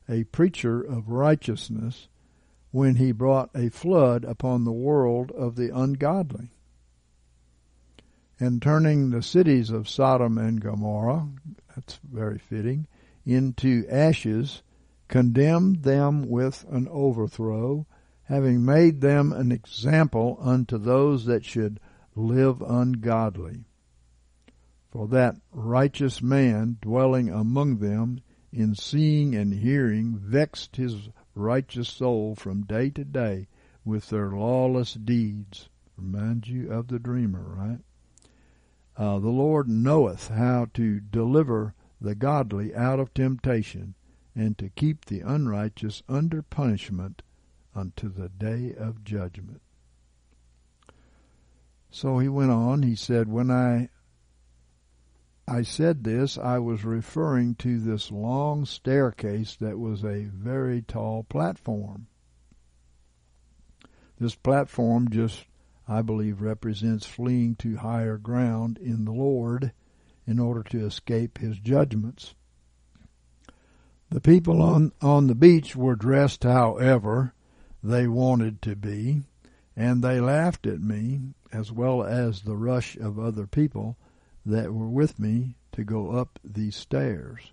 a preacher of righteousness, when he brought a flood upon the world of the ungodly. And turning the cities of Sodom and Gomorrah, that's very fitting, into ashes, condemned them with an overthrow, having made them an example unto those that should live ungodly. For that righteous man dwelling among them in seeing and hearing vexed his righteous soul from day to day with their lawless deeds. Reminds you of the dreamer, right? Uh, the Lord knoweth how to deliver the godly out of temptation and to keep the unrighteous under punishment unto the day of judgment. So he went on, he said, When I I said this, I was referring to this long staircase that was a very tall platform. This platform just, I believe, represents fleeing to higher ground in the Lord in order to escape his judgments. The people on, on the beach were dressed however they wanted to be, and they laughed at me, as well as the rush of other people that were with me to go up these stairs.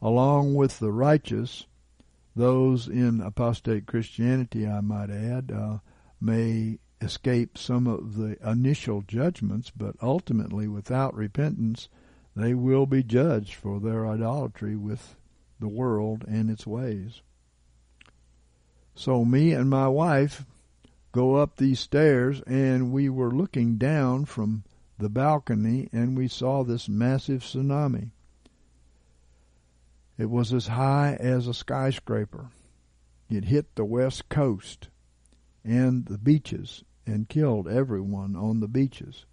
Along with the righteous, those in apostate Christianity, I might add, uh, may escape some of the initial judgments, but ultimately, without repentance, they will be judged for their idolatry with the world and its ways. So, me and my wife go up these stairs, and we were looking down from the balcony, and we saw this massive tsunami. It was as high as a skyscraper. It hit the west coast and the beaches and killed everyone on the beaches.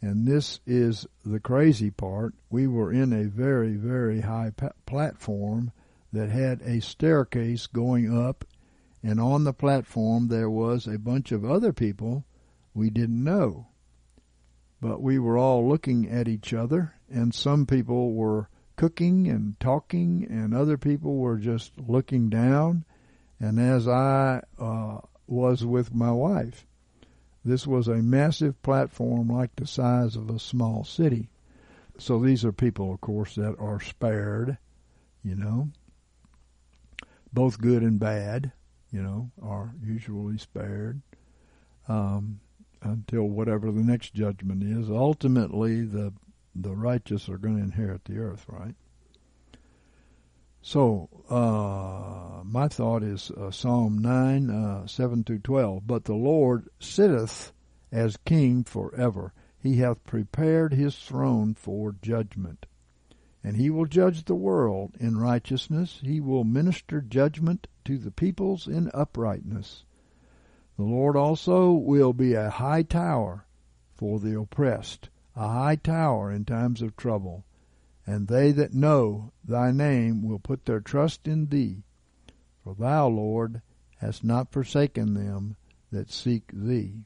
And this is the crazy part. We were in a very, very high platform that had a staircase going up, and on the platform there was a bunch of other people we didn't know. But we were all looking at each other, and some people were cooking and talking, and other people were just looking down. And as I uh, was with my wife, this was a massive platform like the size of a small city. So these are people, of course, that are spared, you know. Both good and bad, you know, are usually spared um, until whatever the next judgment is. Ultimately, the the righteous are going to inherit the earth, right? So, uh, my thought is uh, Psalm 9, uh, 7 to 12. But the Lord sitteth as king forever. He hath prepared his throne for judgment. And he will judge the world in righteousness. He will minister judgment to the peoples in uprightness. The Lord also will be a high tower for the oppressed, a high tower in times of trouble and they that know thy name will put their trust in thee. For thou, Lord, hast not forsaken them that seek thee.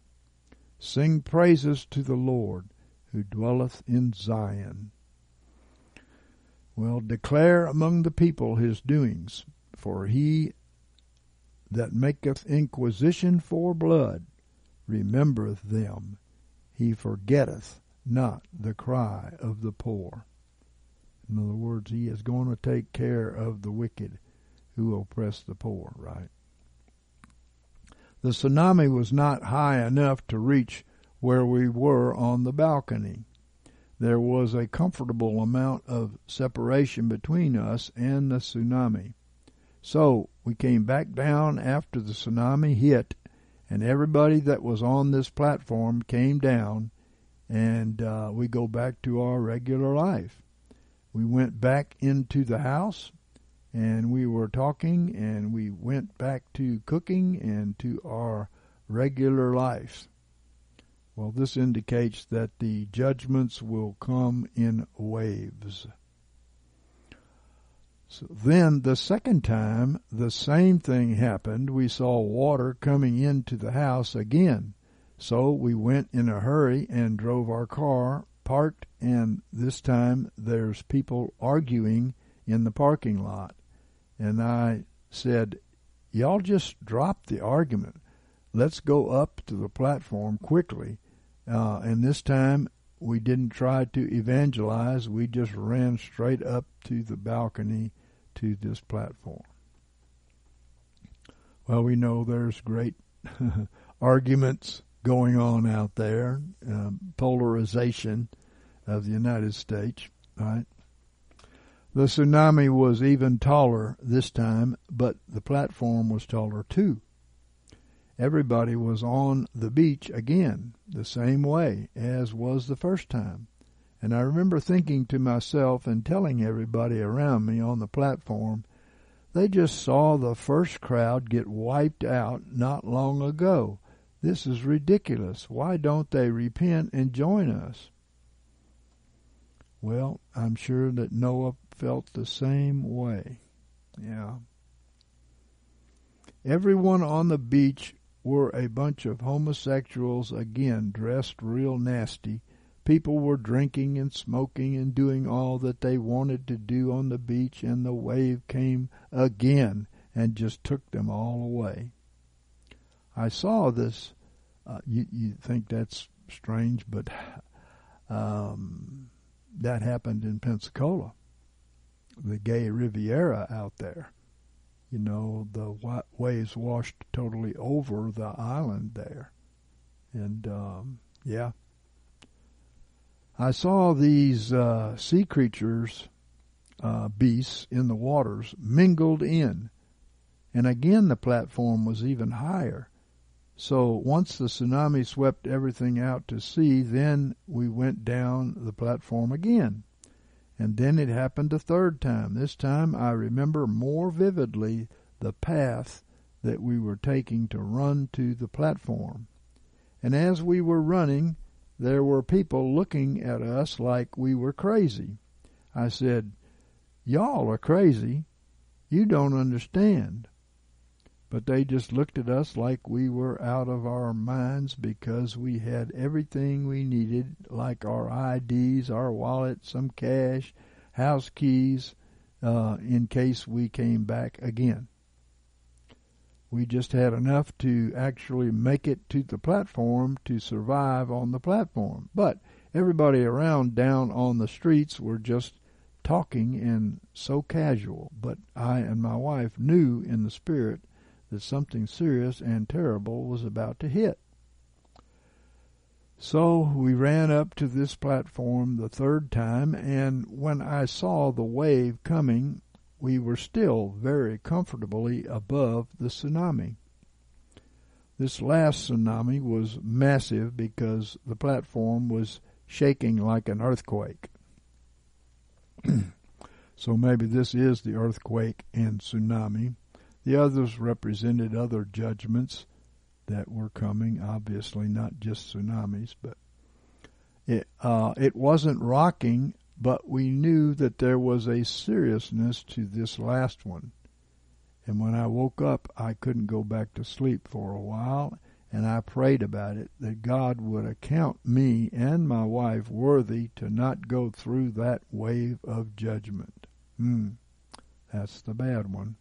Sing praises to the Lord who dwelleth in Zion. Well, declare among the people his doings, for he that maketh inquisition for blood remembereth them. He forgetteth not the cry of the poor. In other words, he is going to take care of the wicked who oppress the poor, right? The tsunami was not high enough to reach where we were on the balcony. There was a comfortable amount of separation between us and the tsunami. So we came back down after the tsunami hit, and everybody that was on this platform came down, and uh, we go back to our regular life we went back into the house and we were talking and we went back to cooking and to our regular life. Well, this indicates that the judgments will come in waves. So then the second time, the same thing happened. We saw water coming into the house again. So we went in a hurry and drove our car, parked, and this time there's people arguing in the parking lot. And I said, Y'all just drop the argument. Let's go up to the platform quickly. Uh, and this time we didn't try to evangelize. We just ran straight up to the balcony to this platform. Well, we know there's great arguments going on out there, um, polarization of the United States, right? The tsunami was even taller this time, but the platform was taller too. Everybody was on the beach again, the same way as was the first time. And I remember thinking to myself and telling everybody around me on the platform, they just saw the first crowd get wiped out not long ago. This is ridiculous. Why don't they repent and join us? Well, I'm sure that Noah felt the same way. Yeah. Everyone on the beach were a bunch of homosexuals again, dressed real nasty, People were drinking and smoking and doing all that they wanted to do on the beach, and the wave came again and just took them all away. I saw this. Uh, you, you think that's strange, but um, that happened in Pensacola, the gay Riviera out there. You know, the waves washed totally over the island there. And, um, yeah, I saw these uh, sea creatures, uh, beasts in the waters, mingled in. And again, the platform was even higher. So once the tsunami swept everything out to sea, then we went down the platform again. And then it happened a third time. This time I remember more vividly the path that we were taking to run to the platform. And as we were running, there were people looking at us like we were crazy. I said, Y'all are crazy. You don't understand. But they just looked at us like we were out of our minds because we had everything we needed, like our IDs, our wallet, some cash, house keys, uh, in case we came back again. We just had enough to actually make it to the platform to survive on the platform. But everybody around down on the streets were just talking and so casual. But I and my wife knew in the spirit that something serious and terrible was about to hit. So we ran up to this platform the third time, and when I saw the wave coming, we were still very comfortably above the tsunami. This last tsunami was massive because the platform was shaking like an earthquake. so maybe this is the earthquake and tsunami. The others represented other judgments that were coming, obviously not just tsunamis, but it uh, it wasn't rocking but we knew that there was a seriousness to this last one. And when I woke up, I couldn't go back to sleep for a while, and I prayed about it that God would account me and my wife worthy to not go through that wave of judgment. Hmm, that's the bad one.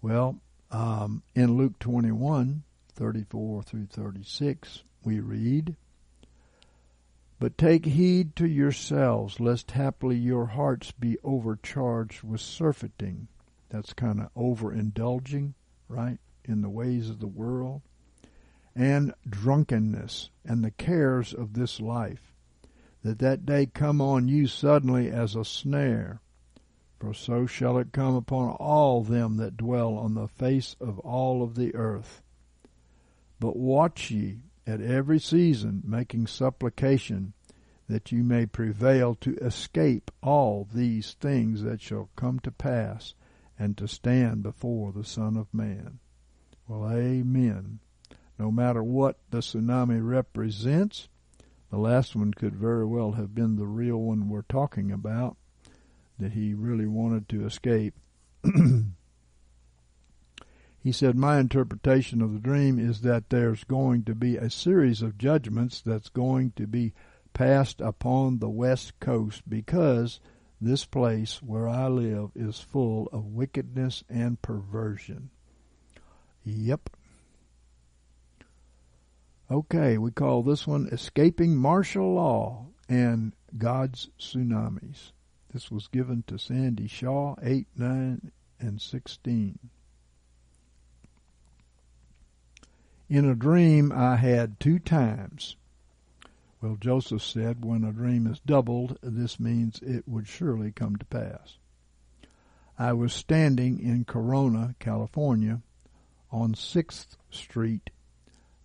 Well, um, in Luke 21, 34 through 36, we read, but take heed to yourselves, lest haply your hearts be overcharged with surfeiting. That's kind of overindulging, right, in the ways of the world. And drunkenness and the cares of this life, that that day come on you suddenly as a snare. For so shall it come upon all them that dwell on the face of all of the earth. But watch ye, at every season making supplication that you may prevail to escape all these things that shall come to pass and to stand before the Son of Man. Well, amen. no matter what the tsunami represents. The last one could very well have been the real one we're talking about that he really wanted to escape. he said, My interpretation of the dream is that there's going to be a series of judgments that's going to be passed upon the west coast because this place where I live is full of wickedness and perversion. Yep. Okay, we call this one Escaping Martial Law and God's Tsunamis. This was given to Sandy Shaw, 8, 9, and 16. In a dream I had two times. Well, Joseph said, when a dream is doubled, this means it would surely come to pass. I was standing in Corona, California, on 6th Street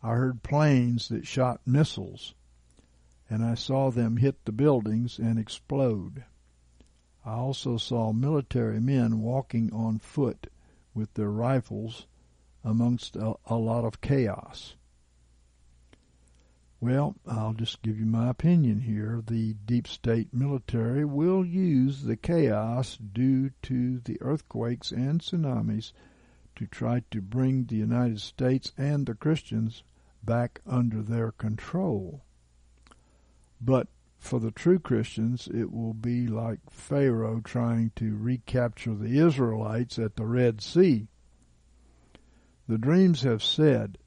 I heard planes that shot missiles, and I saw them hit the buildings and explode. I also saw military men walking on foot with their rifles amongst a, a, lot of chaos. Well, I'll just give you my opinion here. The deep state military will use the chaos due to the earthquakes and tsunamis to try to bring the United States and the Christians back under their control. But for the true Christians, it will be like Pharaoh trying to recapture the Israelites at the Red Sea. The dreams have said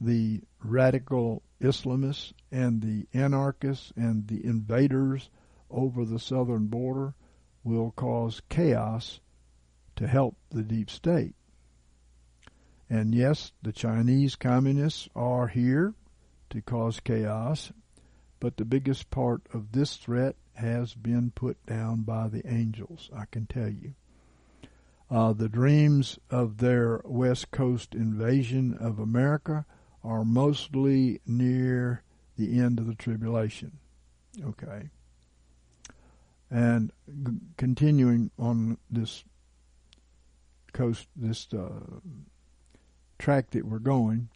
the radical Islamists and the anarchists and the invaders over the southern border will cause chaos to help the deep state. And yes, the Chinese communists are here to cause chaos, but the biggest part of this threat has been put down by the angels, I can tell you. Uh, the dreams of their West Coast invasion of America are mostly near the end of the tribulation. Okay. And g- continuing on this coast, this uh, track that we're going,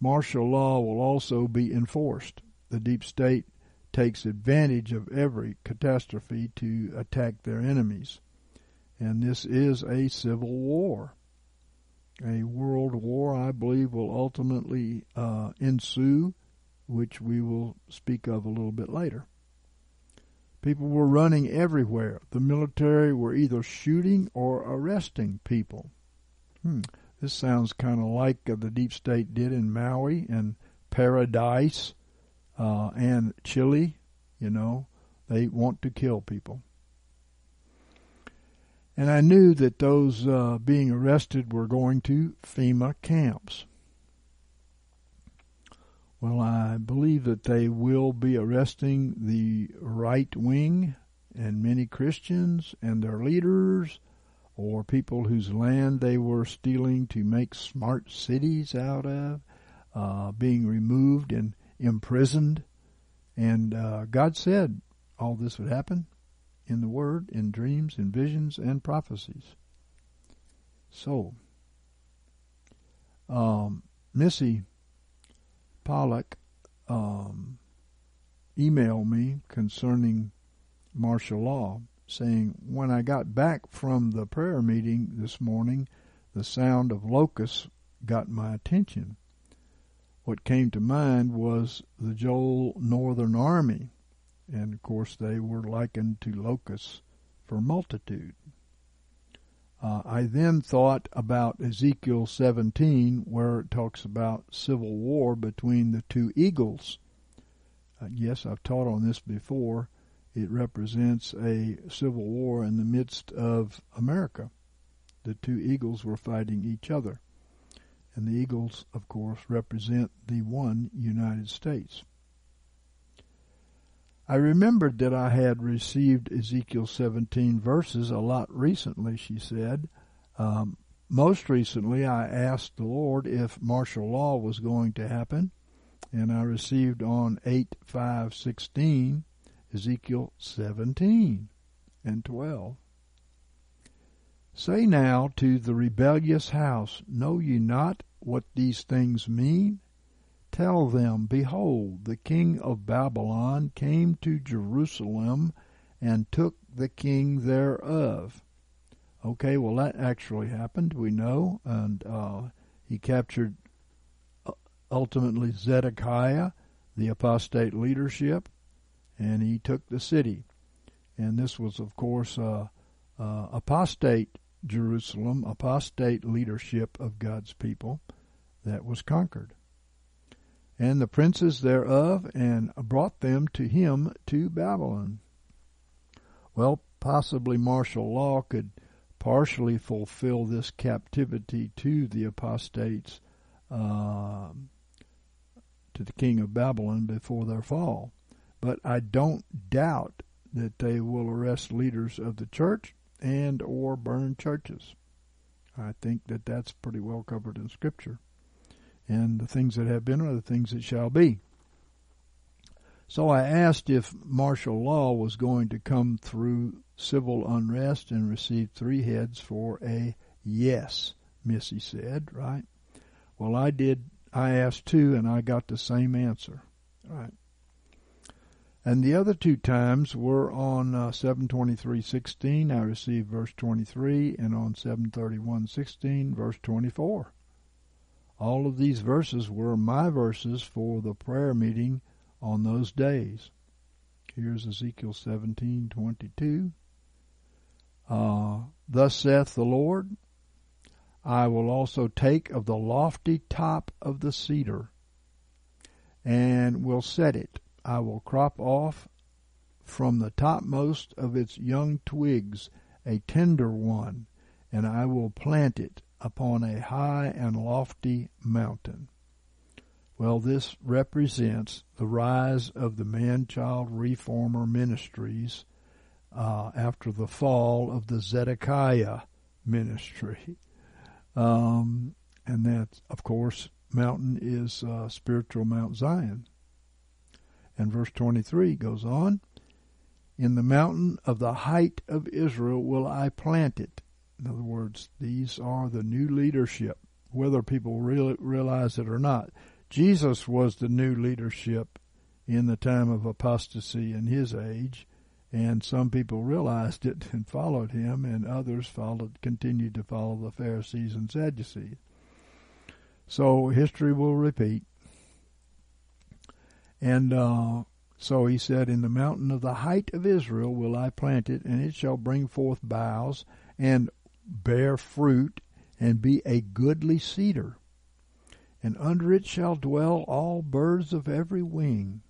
martial law will also be enforced. The deep state takes advantage of every catastrophe to attack their enemies. And this is a civil war. A world war, I believe, will ultimately uh, ensue, which we will speak of a little bit later. People were running everywhere. The military were either shooting or arresting people. Hmm. This sounds kind of like uh, the deep state did in Maui and Paradise uh, and Chile. You know, they want to kill people. And I knew that those uh, being arrested were going to FEMA camps. Well, I believe that they will be arresting the right wing and many Christians and their leaders or people whose land they were stealing to make smart cities out of, uh, being removed and imprisoned. And uh, God said all this would happen in the Word, in dreams, in visions, and prophecies. So, um, Missy Pollock um, emailed me concerning martial law saying, When I got back from the prayer meeting this morning, the sound of locusts got my attention. What came to mind was the Joel Northern Army, and of course they were likened to locusts for multitude. Uh, I then thought about Ezekiel 17, where it talks about civil war between the two eagles. Uh, yes, I've taught on this before. It represents a civil war in the midst of America. The two eagles were fighting each other. And the eagles, of course, represent the one United States. I remembered that I had received Ezekiel 17 verses a lot recently, she said. Um, most recently, I asked the Lord if martial law was going to happen, and I received on 8 5 16 Ezekiel 17 and 12. Say now to the rebellious house, Know ye not what these things mean? Tell them, Behold, the king of Babylon came to Jerusalem and took the king thereof. Okay, well, that actually happened, we know, and uh, he captured uh, ultimately Zedekiah, the apostate leadership, and he took the city. And this was, of course, uh, uh, apostate Jerusalem, apostate leadership of God's people that was conquered. And the princes thereof, and brought them to him to Babylon. Well, possibly martial law could partially fulfill this captivity to the apostates, uh, to the king of Babylon before their fall. But I don't doubt that they will arrest leaders of the church and or burn churches. I think that that's pretty well covered in Scripture. And the things that have been are the things that shall be. So I asked if martial law was going to come through civil unrest and received three heads for a yes, Missy said, right? Well, I did, I asked two and I got the same answer, right? And the other two times were on uh, 723.16, I received verse 23, and on 731.16, verse 24. All of these verses were my verses for the prayer meeting on those days. Here's Ezekiel 17:22. Uh, Thus saith the Lord, I will also take of the lofty top of the cedar, and will set it I will crop off from the topmost of its young twigs a tender one, and I will plant it upon a high and lofty mountain. Well, this represents the rise of the man child reformer ministries uh, after the fall of the Zedekiah ministry. Um, and that, of course, mountain is uh, spiritual Mount Zion. And verse 23 goes on In the mountain of the height of Israel will I plant it. In other words, these are the new leadership, whether people really realize it or not. Jesus was the new leadership in the time of apostasy in his age, and some people realized it and followed him, and others followed, continued to follow the Pharisees and Sadducees. So history will repeat. And uh, so he said, In the mountain of the height of Israel will I plant it, and it shall bring forth boughs, and bear fruit, and be a goodly cedar. And under it shall dwell all birds of every wing.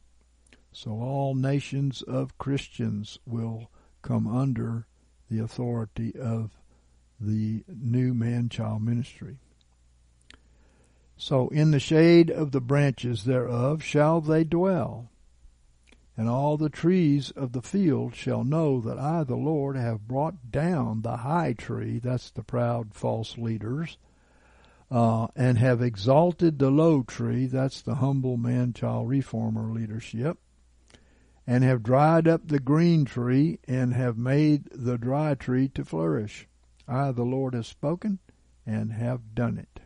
So all nations of Christians will come under the authority of the new man child ministry. So in the shade of the branches thereof shall they dwell. And all the trees of the field shall know that I, the Lord, have brought down the high tree, that's the proud false leaders, uh, and have exalted the low tree, that's the humble man child reformer leadership, and have dried up the green tree, and have made the dry tree to flourish. I, the Lord, have spoken and have done it.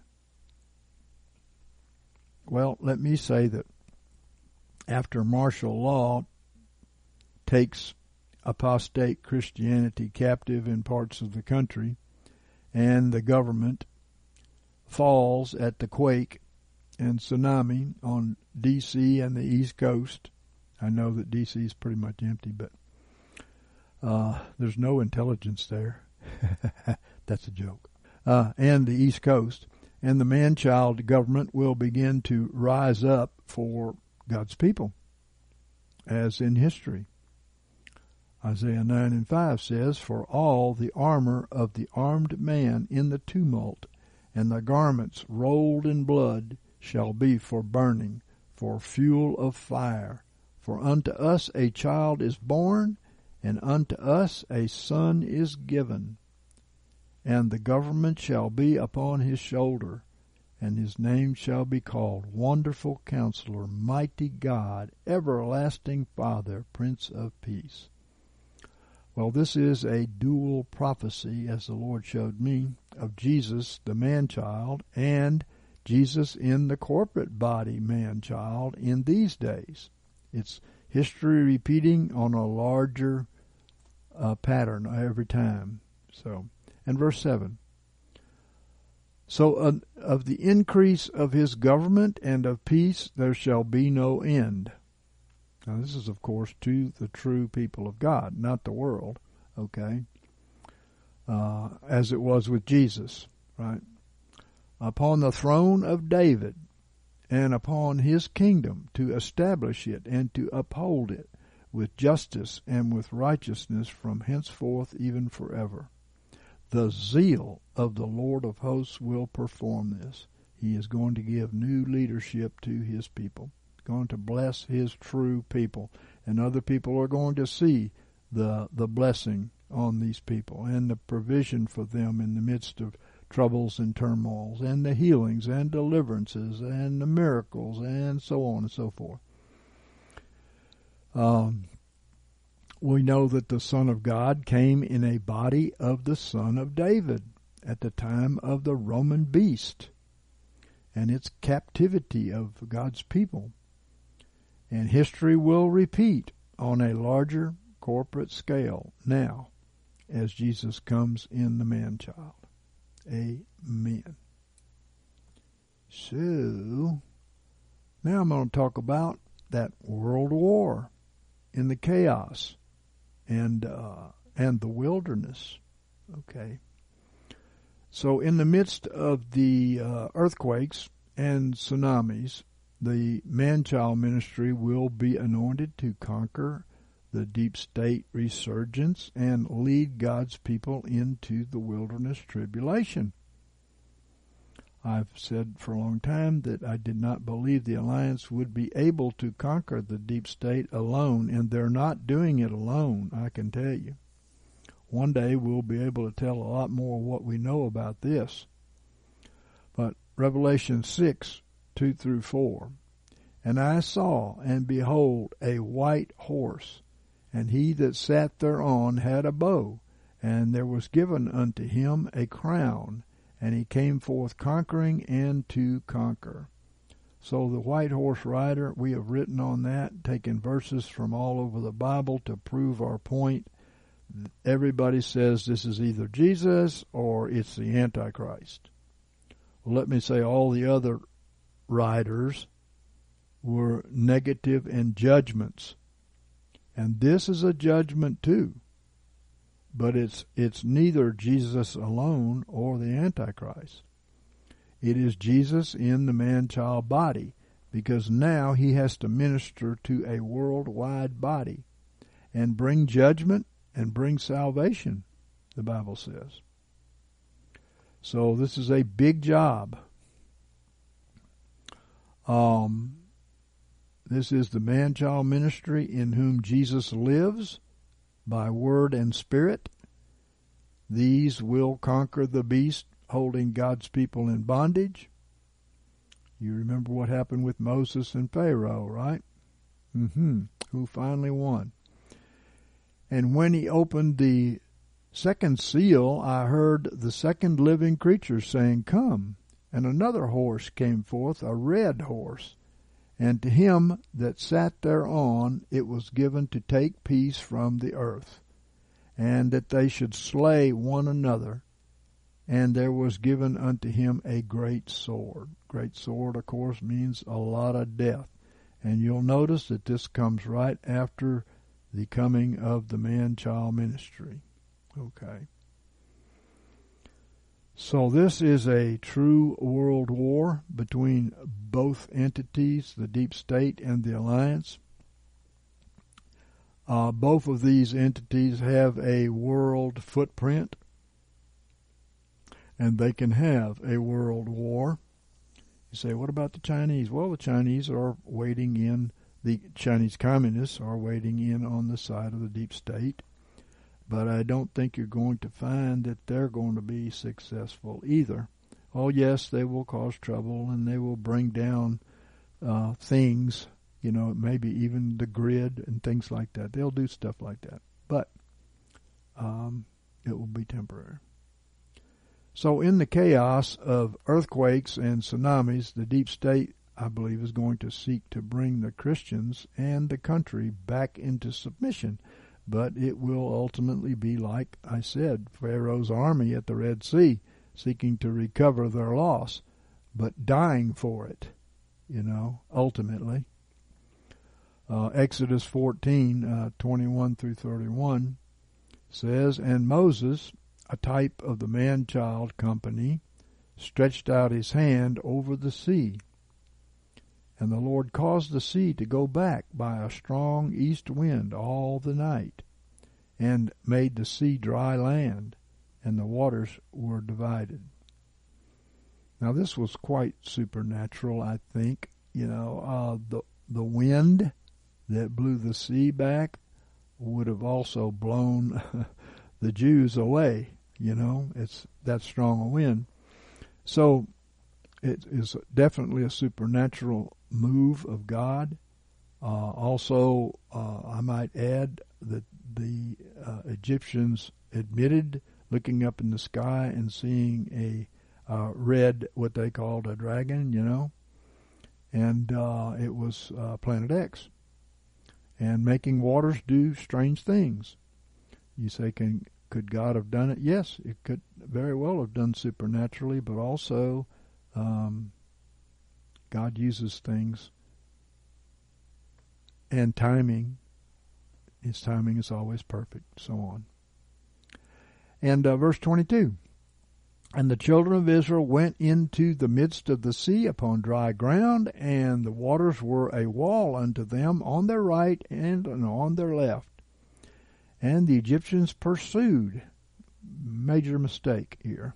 Well, let me say that after martial law takes apostate Christianity captive in parts of the country, and the government falls at the quake and tsunami on D.C. and the East Coast. I know that D.C. is pretty much empty, but uh, there's no intelligence there. That's a joke. Uh, and the East Coast and the man child government will begin to rise up for God's people, as in history. Isaiah 9 and 5 says, For all the armor of the armed man in the tumult, and the garments rolled in blood, shall be for burning, for fuel of fire. For unto us a child is born, and unto us a son is given and the government shall be upon his shoulder, and his name shall be called Wonderful Counselor, Mighty God, Everlasting Father, Prince of Peace. Well, this is a dual prophecy, as the Lord showed me, of Jesus, the man child, and Jesus in the corporate body, man child, in these days. It's history repeating on a larger uh, pattern every time. So, and verse 7. So uh, of the increase of his government and of peace there shall be no end. Now this is of course to the true people of God, not the world, okay? Uh, as it was with Jesus, right? Upon the throne of David and upon his kingdom to establish it and to uphold it with justice and with righteousness from henceforth even forever. The zeal of the Lord of hosts will perform this. He is going to give new leadership to his people, going to bless his true people, and other people are going to see the the blessing on these people and the provision for them in the midst of troubles and turmoils and the healings and deliverances and the miracles and so on and so forth. Um, we know that the Son of God came in a body of the Son of David at the time of the Roman beast and its captivity of God's people. And history will repeat on a larger corporate scale now as Jesus comes in the man child. Amen. So, now I'm going to talk about that world war in the chaos and uh, and the wilderness. Okay. So, in the midst of the uh, earthquakes and tsunamis, the man child ministry will be anointed to conquer the deep state resurgence and lead God's people into the wilderness tribulation. I've said for a long time that I did not believe the alliance would be able to conquer the deep state alone, and they're not doing it alone, I can tell you. One day we'll be able to tell a lot more what we know about this. But Revelation 6, 2 through 4. And I saw, and behold, a white horse, and he that sat thereon had a bow, and there was given unto him a crown, and he came forth conquering and to conquer. So the white horse rider, we have written on that, taken verses from all over the Bible to prove our point. Everybody says this is either Jesus or it's the Antichrist. Well, let me say all the other riders were negative negative in judgments and this is a judgment too. But it's it's neither Jesus alone or the Antichrist. It is Jesus in the man child body, because now he has to minister to a worldwide body and bring judgment and bring salvation, the Bible says. So this is a big job. Um, this is the man child ministry in whom Jesus lives by word and spirit. These will conquer the beast holding God's people in bondage. You remember what happened with Moses and Pharaoh, right? Mm-hmm. Who finally won. And when he opened the second seal, I heard the second living creature saying, Come. And another horse came forth, a red horse and to him that sat thereon it was given to take peace from the earth, and that they should slay one another. And there was given unto him a great sword. Great sword, of course, means a lot of death. And you'll notice that this comes right after the coming of the man child ministry. Okay. So this is a true world war between both entities, the deep state and the alliance. Uh, both of these entities have a world footprint, and they can have a world war. You say, what about the Chinese? Well, the Chinese are waiting in, the Chinese communists are waiting in on the side of the deep state but I don't think you're going to find that they're going to be successful either. Oh, yes, they will cause trouble and they will bring down uh, things, you know, maybe even the grid and things like that. They'll do stuff like that, but um, it will be temporary. So, in the chaos of earthquakes and tsunamis, the deep state, I believe, is going to seek to bring the Christians and the country back into submission. But it will ultimately be like I said Pharaoh's army at the Red Sea, seeking to recover their loss, but dying for it, you know, ultimately. Uh, Exodus 14, uh, 21 through 31 says, And Moses, a type of the man child company, stretched out his hand over the sea. And the Lord caused the sea to go back by a strong east wind all the night, and made the sea dry land, and the waters were divided. Now this was quite supernatural, I think. You know, uh, the the wind that blew the sea back would have also blown the Jews away. You know, it's that strong a wind. So it is definitely a supernatural move of God. Uh, also, uh, I might add that the uh, Egyptians admitted looking up in the sky and seeing a uh, red, what they called a dragon, you know, and uh, it was uh, Planet X and making waters do strange things. You say, can could God have done it? Yes, it could very well have done supernaturally, but also um, God uses things and timing. His timing is always perfect, so on. And uh, verse 22 and the children of Israel went into the midst of the sea upon dry ground, and the waters were a wall unto them on their right and on their left. And the Egyptians pursued, major mistake here,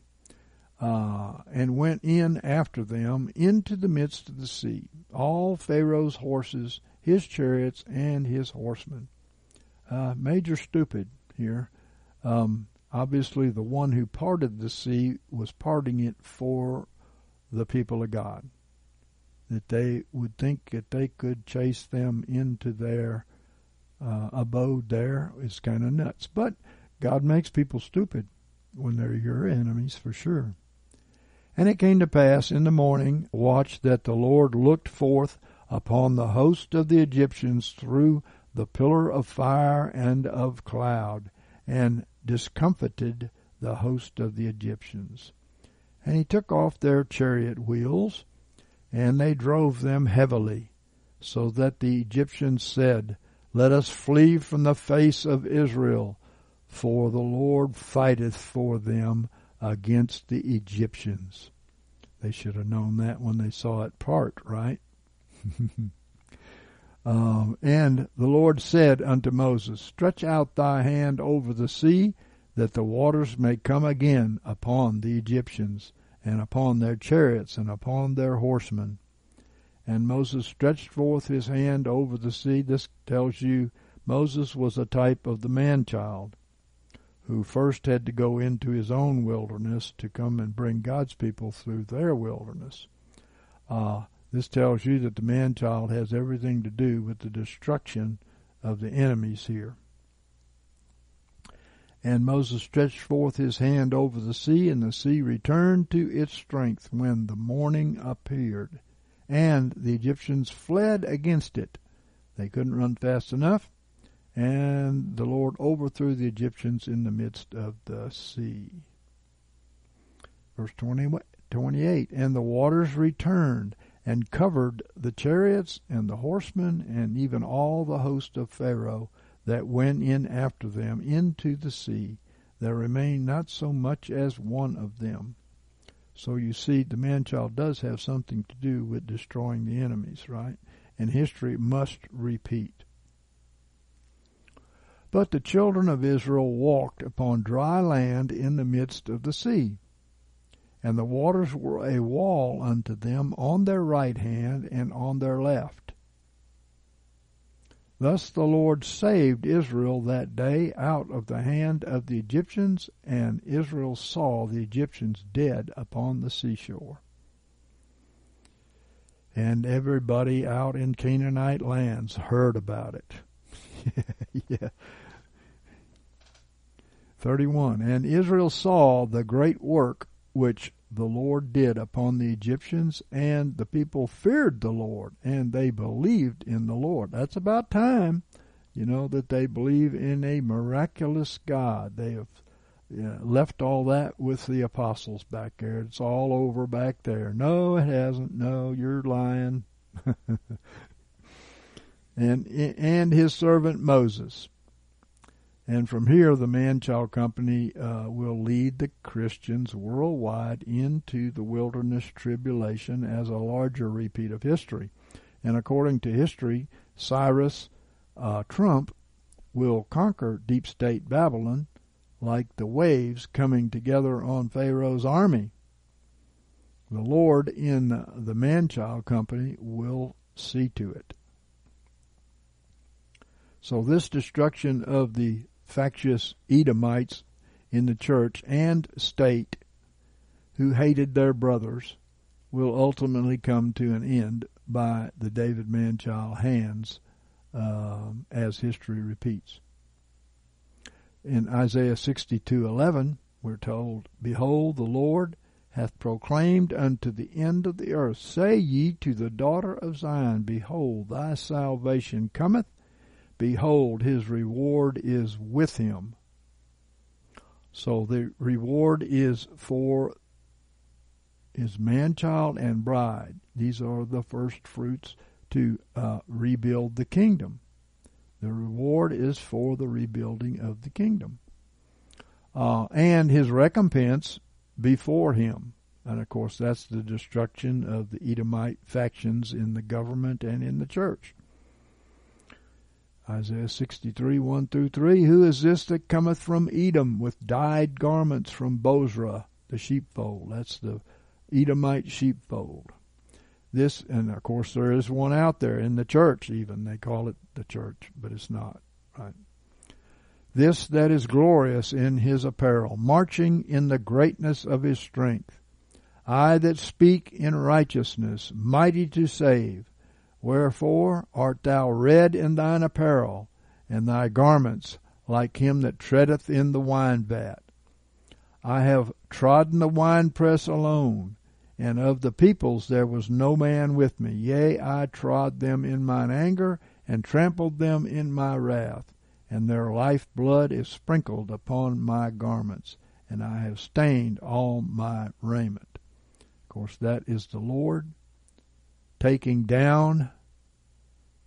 uh, and went in after them into the midst of the sea, all Pharaoh's horses, his chariots, and his horsemen. Uh, major stupid here. Um, Obviously, the one who parted the sea was parting it for the people of God. That they would think that they could chase them into their uh, abode there is kind of nuts. But God makes people stupid when they're your enemies for sure. And it came to pass in the morning watch that the Lord looked forth upon the host of the Egyptians through the pillar of fire and of cloud, and discomfited the host of the Egyptians. And he took off their chariot wheels, and they drove them heavily, so that the Egyptians said, Let us flee from the face of Israel, for the Lord fighteth for them against the Egyptians. They should have known that when they saw it part, right? Um, and the Lord said unto Moses, Stretch out thy hand over the sea, that the waters may come again upon the Egyptians, and upon their chariots, and upon their horsemen. And Moses stretched forth his hand over the sea. This tells you Moses was a type of the man child who first had to go into his own wilderness to come and bring God's people through their wilderness. Uh, this tells you that the man child has everything to do with the destruction of the enemies here. And Moses stretched forth his hand over the sea, and the sea returned to its strength when the morning appeared. And the Egyptians fled against it. They couldn't run fast enough, and the Lord overthrew the Egyptians in the midst of the sea. Verse 20, 28 And the waters returned and covered the chariots and the horsemen and even all the host of Pharaoh that went in after them into the sea. There remained not so much as one of them. So you see, the man child does have something to do with destroying the enemies, right? And history must repeat. But the children of Israel walked upon dry land in the midst of the sea and the waters were a wall unto them on their right hand and on their left. Thus the Lord saved Israel that day out of the hand of the Egyptians, and Israel saw the Egyptians dead upon the seashore. And everybody out in Canaanite lands heard about it. yeah. 31. And Israel saw the great work which the Lord did upon the Egyptians, and the people feared the Lord, and they believed in the Lord. That's about time, you know, that they believe in a miraculous God. They have yeah, left all that with the apostles back there. It's all over back there. No, it hasn't. No, you're lying. and and his servant Moses. And from here, the Man Child Company uh, will lead the Christians worldwide into the wilderness tribulation as a larger repeat of history. And according to history, Cyrus uh, Trump will conquer deep state Babylon like the waves coming together on Pharaoh's army. The Lord in the Man Child Company will see to it. So, this destruction of the factious Edomites in the church and state who hated their brothers will ultimately come to an end by the David Manchild hands um, as history repeats. In Isaiah 62:11 we're told, Behold the Lord hath proclaimed unto the end of the earth, say ye to the daughter of Zion, Behold thy salvation cometh, Behold, his reward is with him. So the reward is for his man child and bride. These are the first fruits to uh, rebuild the kingdom. The reward is for the rebuilding of the kingdom. Uh, and his recompense before him. And of course, that's the destruction of the Edomite factions in the government and in the church. Isaiah 63, 1 through 3. Who is this that cometh from Edom with dyed garments from Bozrah, the sheepfold? That's the Edomite sheepfold. This, and of course, there is one out there in the church, even. They call it the church, but it's not, right? This that is glorious in his apparel, marching in the greatness of his strength. I that speak in righteousness, mighty to save. Wherefore art thou red in thine apparel, and thy garments like him that treadeth in the wine vat? I have trodden the winepress alone, and of the peoples there was no man with me. Yea, I trod them in mine anger, and trampled them in my wrath, and their life blood is sprinkled upon my garments, and I have stained all my raiment. Of course, that is the Lord taking down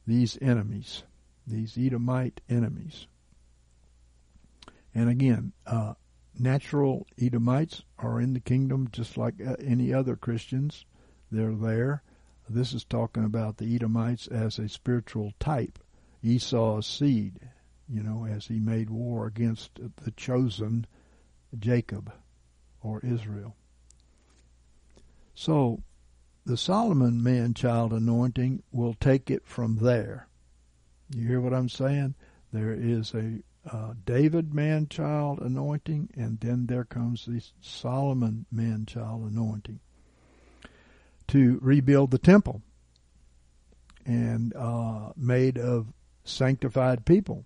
these enemies, these Edomite enemies. And again, uh, natural Edomites are in the kingdom just like uh, any other Christians. They're there. This is talking about the Edomites as a spiritual type, Esau's seed, you know, as he made war against the chosen Jacob or Israel. So the Solomon man child anointing will take it from there. You hear what I'm saying? There is a uh, David man child anointing, and then there comes the Solomon man child anointing to rebuild the temple and uh, made of sanctified people.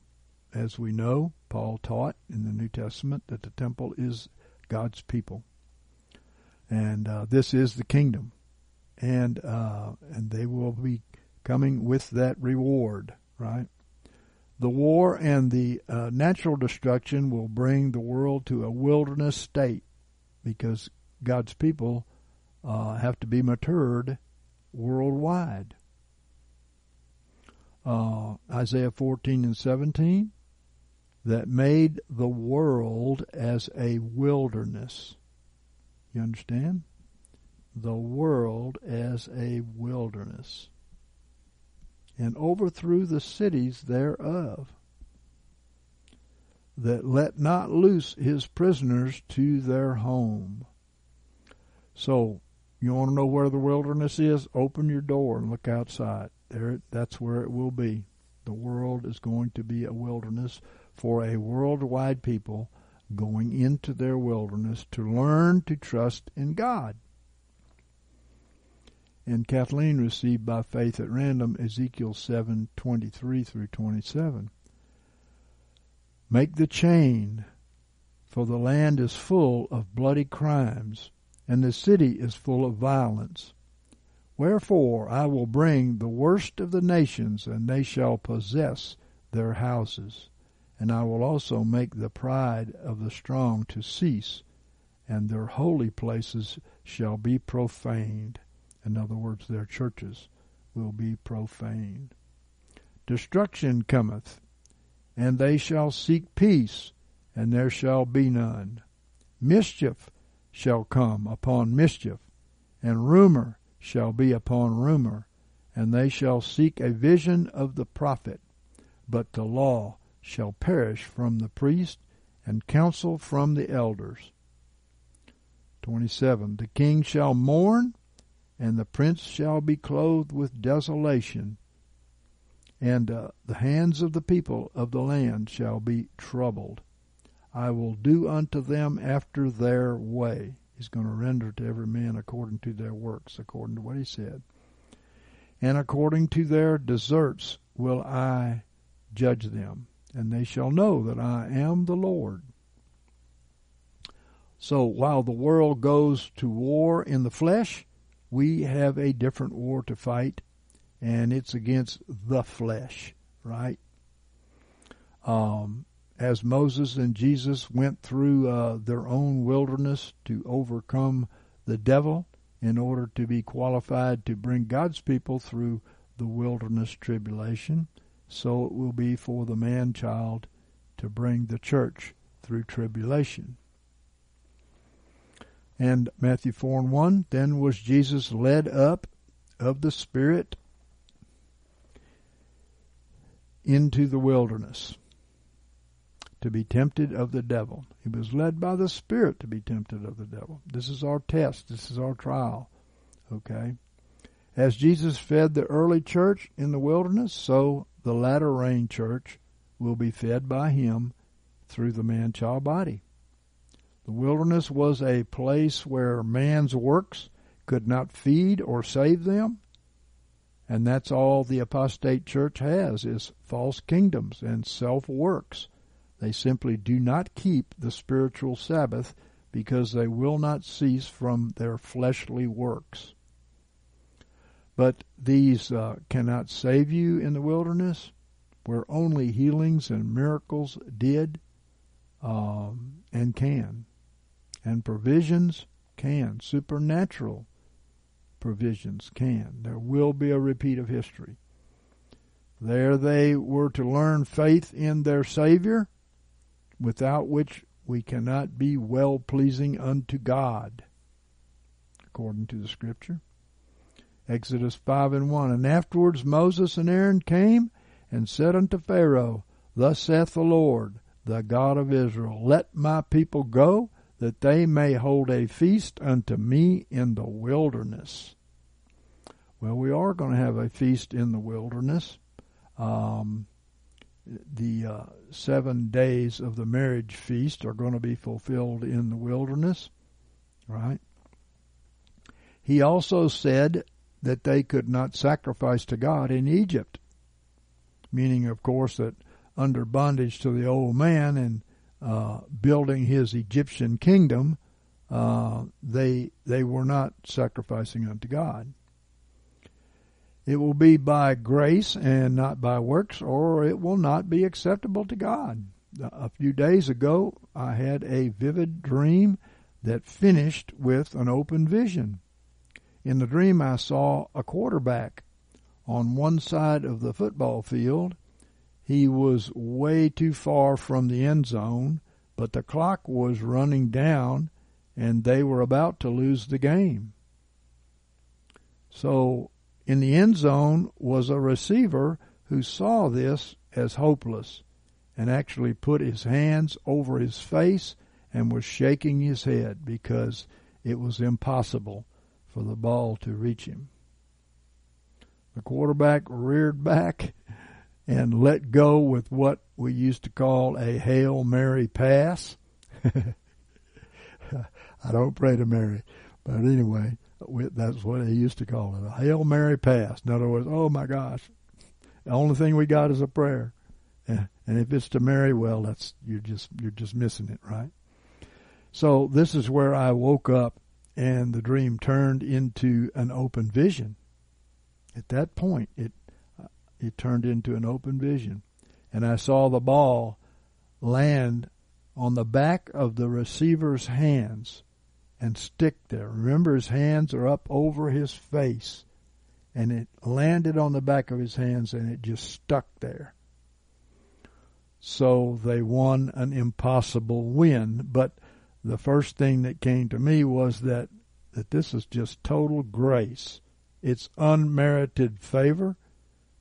As we know, Paul taught in the New Testament that the temple is God's people. And uh, this is the kingdom and uh, and they will be coming with that reward, right? The war and the uh, natural destruction will bring the world to a wilderness state because God's people uh, have to be matured worldwide. Uh, Isaiah 14 and 17 that made the world as a wilderness. You understand? The world as a wilderness, and overthrew the cities thereof, that let not loose his prisoners to their home. So, you want to know where the wilderness is? Open your door and look outside. There, that's where it will be. The world is going to be a wilderness for a worldwide people going into their wilderness to learn to trust in God and Kathleen received by faith at random Ezekiel 7:23 through 27. Make the chain, for the land is full of bloody crimes, and the city is full of violence. Wherefore I will bring the worst of the nations, and they shall possess their houses. And I will also make the pride of the strong to cease, and their holy places shall be profaned. In other words, their churches will be profaned. Destruction cometh, and they shall seek peace, and there shall be none. Mischief shall come upon mischief, and rumor shall be upon rumor, and they shall seek a vision of the prophet. But the law shall perish from the priest, and counsel from the elders. 27. The king shall mourn, and the prince shall be clothed with desolation, and uh, the hands of the people of the land shall be troubled. I will do unto them after their way. He's going to render to every man according to their works, according to what he said. And according to their deserts will I judge them, and they shall know that I am the Lord. So while the world goes to war in the flesh, we have a different war to fight, and it's against the flesh, right? Um, as Moses and Jesus went through uh, their own wilderness to overcome the devil in order to be qualified to bring God's people through the wilderness tribulation, so it will be for the man child to bring the church through tribulation. And Matthew 4 and 1, then was Jesus led up of the Spirit into the wilderness to be tempted of the devil. He was led by the Spirit to be tempted of the devil. This is our test. This is our trial. Okay? As Jesus fed the early church in the wilderness, so the latter rain church will be fed by him through the man child body. The wilderness was a place where man's works could not feed or save them. And that's all the apostate church has is false kingdoms and self works they simply do not keep the spiritual Sabbath because they will not cease from their fleshly works. But these uh, cannot save you in the wilderness, where only healings and miracles did um, and can. And provisions can. Supernatural provisions can. There will be a repeat of history. There they were to learn faith in their Savior without which we cannot be well pleasing unto God, according to the Scripture. Exodus 5 and 1. And afterwards Moses and Aaron came and said unto Pharaoh, Thus saith the Lord, the God of Israel, Let my people go, that they may hold a feast unto me in the wilderness. Well, we are going to have a feast in the wilderness. Um, the uh, seven days of the marriage feast are going to be fulfilled in the wilderness, right? He also said that they could not sacrifice to God in Egypt, meaning, of course, that under bondage to the old man and uh, building his Egyptian kingdom, uh, they they were not sacrificing unto God. It will be by grace and not by works, or it will not be acceptable to God. A few days ago, I had a vivid dream that finished with an open vision. In the dream, I saw a quarterback on one side of the football field. He was way too far from the end zone, but the clock was running down and they were about to lose the game. So in the end zone was a receiver who saw this as hopeless and actually put his hands over his face and was shaking his head because it was impossible for the ball to reach him. The quarterback reared back and let go with what we used to call a Hail Mary pass. I don't pray to Mary, but anyway, that's what they used to call it, a Hail Mary pass. In other words, oh my gosh, the only thing we got is a prayer. And if it's to Mary, well, that's you're just you're just missing it, right? So this is where I woke up and the dream turned into an open vision. At that point, it it turned into an open vision, and I saw the ball land on the back of the receiver's hands and stick there. Remember, his hands are up over his face, and it landed on the back of his hands, and it just stuck there. So they won an impossible win, but the first thing that came to me was that that this is just total grace. It's unmerited favor.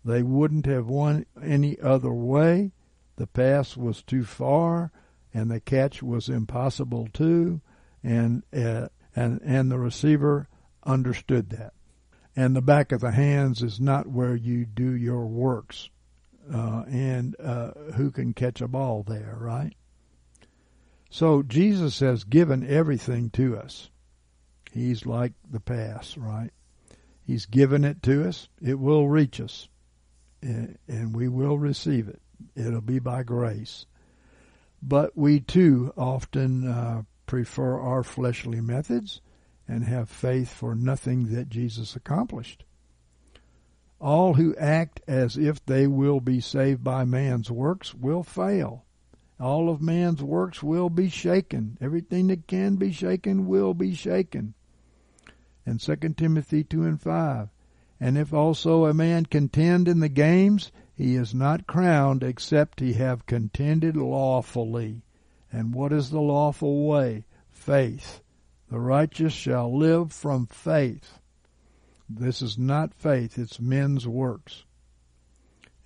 They wouldn't have won any other way. The pass was too far, and the catch was impossible too, and uh, and and the receiver understood that. And the back of the hands is not where you do your works, uh, and uh, who can catch a ball there, right? So Jesus has given everything to us. He's like the pass, right? He's given it to us. It will reach us, and we will receive it. It'll be by grace. But we too often uh, prefer our fleshly methods and have faith for nothing that Jesus accomplished. All who act as if they will be saved by man's works will fail all of man's works will be shaken. Everything that can be shaken will be shaken. And 2 Timothy 2 and 5. And if also a man contend in the games, he is not crowned except he have contended lawfully. And what is the lawful way? Faith. The righteous shall live from faith. This is not faith, it's men's works.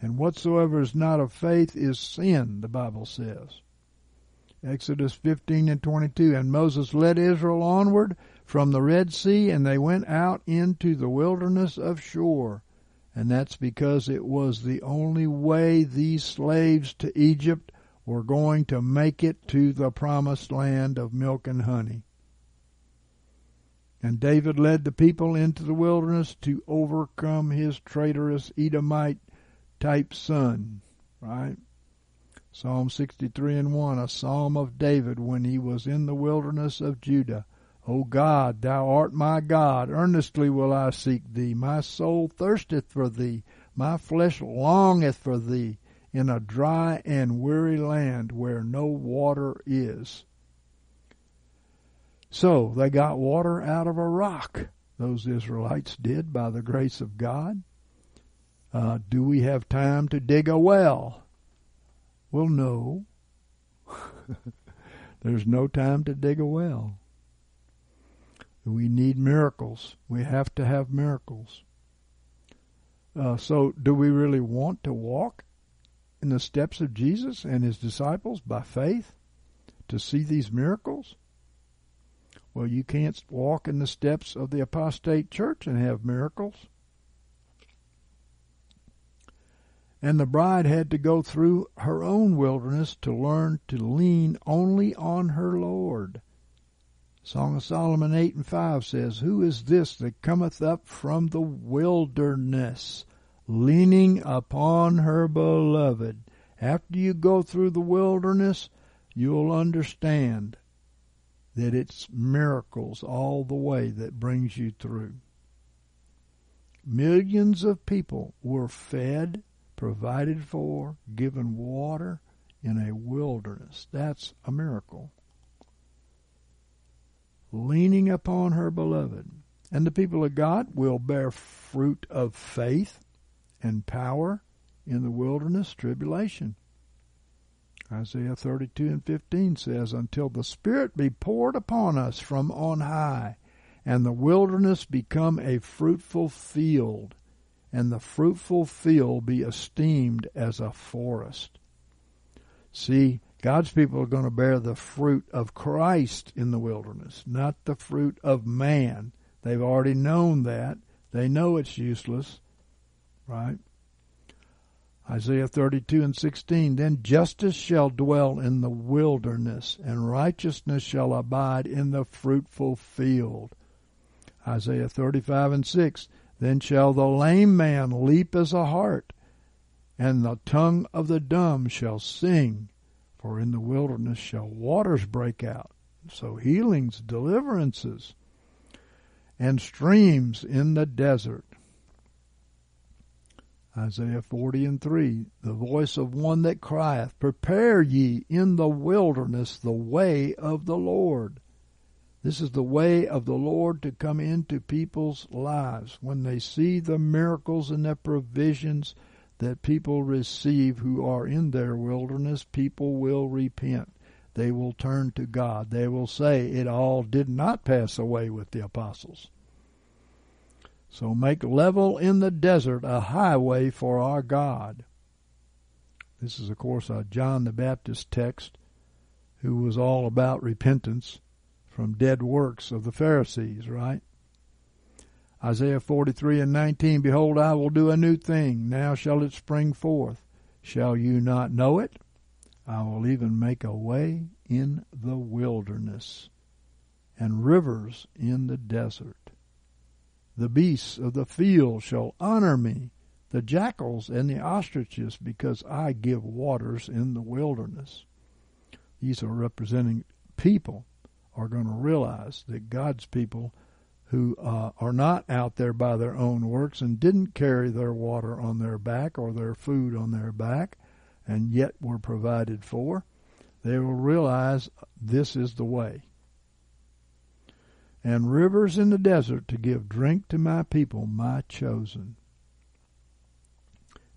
And whatsoever is not of faith is sin, the Bible says. Exodus 15 and 22. And Moses led Israel onward from the Red Sea, and they went out into the wilderness of Shur. And that's because it was the only way these slaves to Egypt were going to make it to the promised land of milk and honey. And David led the people into the wilderness to overcome his traitorous Edomite type son, right? Psalm 63 and 1, a psalm of David when he was in the wilderness of Judah. O God, thou art my God, earnestly will I seek thee. My soul thirsteth for thee, my flesh longeth for thee, in a dry and weary land where no water is. So they got water out of a rock, those Israelites did by the grace of God. Uh, do we have time to dig a well? Well, no. There's no time to dig a well. We need miracles. We have to have miracles. Uh, so, do we really want to walk in the steps of Jesus and his disciples by faith to see these miracles? Well, you can't walk in the steps of the apostate church and have miracles. and the bride had to go through her own wilderness to learn to lean only on her Lord. Song of Solomon 8 and 5 says, Who is this that cometh up from the wilderness, leaning upon her beloved? After you go through the wilderness, you'll understand that it's miracles all the way that brings you through. Millions of people were fed provided for, given water in a wilderness. That's a miracle. Leaning upon her beloved. And the people of God will bear fruit of faith and power in the wilderness tribulation. Isaiah 32 and 15 says, Until the Spirit be poured upon us from on high, and the wilderness become a fruitful field, and the fruitful field be esteemed as a forest. See, God's people are going to bear the fruit of Christ in the wilderness, not the fruit of man. They've already known that. They know it's useless, right? Isaiah 32 and 16. Then justice shall dwell in the wilderness, and righteousness shall abide in the fruitful field. Isaiah 35 and 6. Then shall the lame man leap as a hart, and the tongue of the dumb shall sing, for in the wilderness shall waters break out. So healings, deliverances. and streams in the desert. Isaiah 40 and 3, the voice of one that crieth, Prepare ye in the wilderness the way of the Lord. This is the way of the Lord to come into people's lives. When they see the miracles and the provisions that people receive who are in their wilderness, people will repent. They will turn to God. They will say, It all did not pass away with the apostles. So make level in the desert a highway for our God. This is, of course, a John the Baptist text who was all about repentance from dead works of the Pharisees, right? Isaiah 43 and 19, Behold, I will do a new thing. Now shall it spring forth. Shall you not know it? I will even make a way in the wilderness and rivers in the desert. The beasts of the field shall honor me, the jackals and the ostriches, because I give waters in the wilderness. These are representing people are going to realize that God's people who uh, are not out there by their own works and didn't carry their water on their back or their food on their back and yet were provided for, they will realize this is the way and rivers in the desert to give drink to my people, my chosen.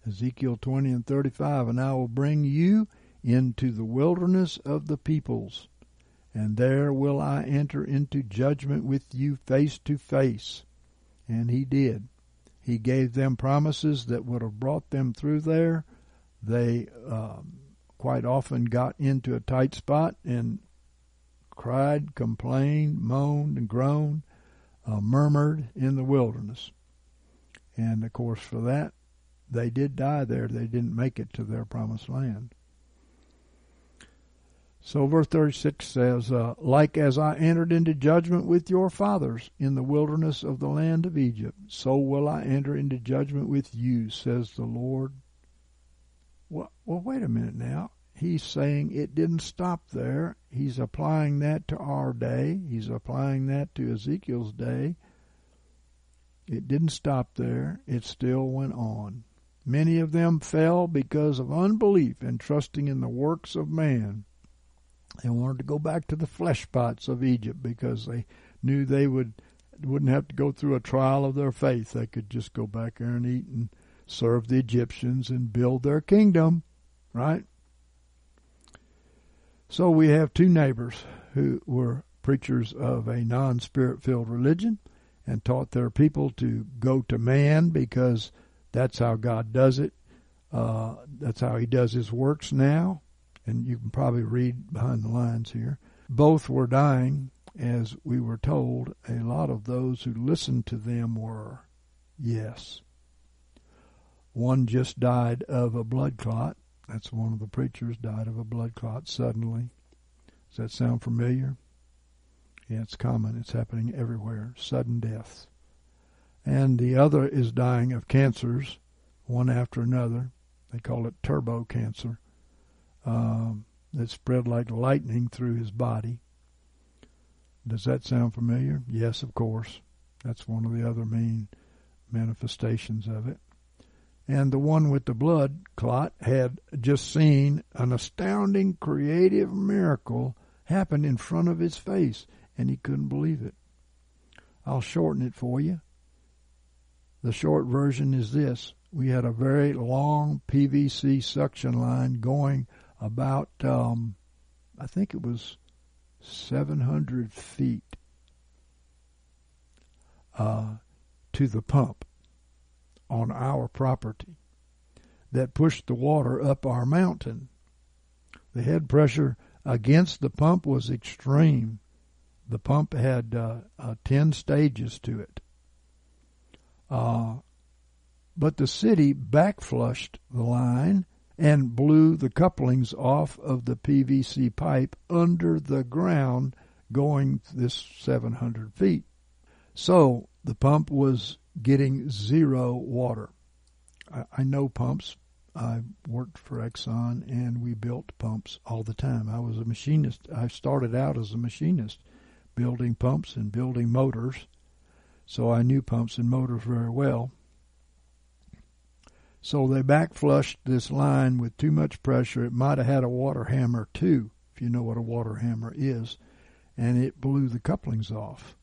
Ezekiel 20 and 35, and I will bring you into the wilderness of the peoples, and there will I enter into judgment with you face to face. And he did. He gave them promises that would have brought them through there. They um, quite often got into a tight spot and cried, complained, moaned, and groaned, uh, murmured in the wilderness. And of course, for that, they did die there. They didn't make it to their promised land. So, verse 36 says, uh, Like as I entered into judgment with your fathers in the wilderness of the land of Egypt, so will I enter into judgment with you, says the Lord. Well, well wait a minute now he's saying it didn't stop there. He's applying that to our day. He's applying that to Ezekiel's day. It didn't stop there. It still went on. Many of them fell because of unbelief and trusting in the works of man. They wanted to go back to the flesh pots of Egypt because they knew they would wouldn't have to go through a trial of their faith. They could just go back there and eat and serve the Egyptians and build their kingdom, right? So we have two neighbors who were preachers of a non spirit filled religion and taught their people to go to man because that's how God does it. Uh, that's how He does His works now. And you can probably read behind the lines here. Both were dying, as we were told. A lot of those who listened to them were. Yes. One just died of a blood clot that's one of the preachers died of a blood clot suddenly. Does that sound familiar? Yeah, it's common. It's happening everywhere. Sudden deaths. And the other is dying of cancers, one after another. They call it turbo cancer. Um, that spread like lightning through his body. Does that sound familiar? Yes, of course. That's one of the other main manifestations of it and the one with the blood clot had just seen an astounding creative miracle happen in front of his face, and he couldn't believe it. I'll shorten it for you. The short version is this. We had a very long PVC suction line going about, um, I think it was 700 feet uh, to the pump on our property that pushed the water up our mountain. The head pressure against the pump was extreme. The pump had uh, uh, 10 stages to it. Uh, but the city backflushed the line and blew the couplings off of the PVC pipe under the ground going this 700 feet. So the pump was getting zero water. I, I know pumps. I worked for Exxon and we built pumps all the time. I was a machinist. I started out as a machinist building pumps and building motors. so I knew pumps and motors very well. So they back flushed this line with too much pressure. It might have had a water hammer too, if you know what a water hammer is, and it blew the couplings off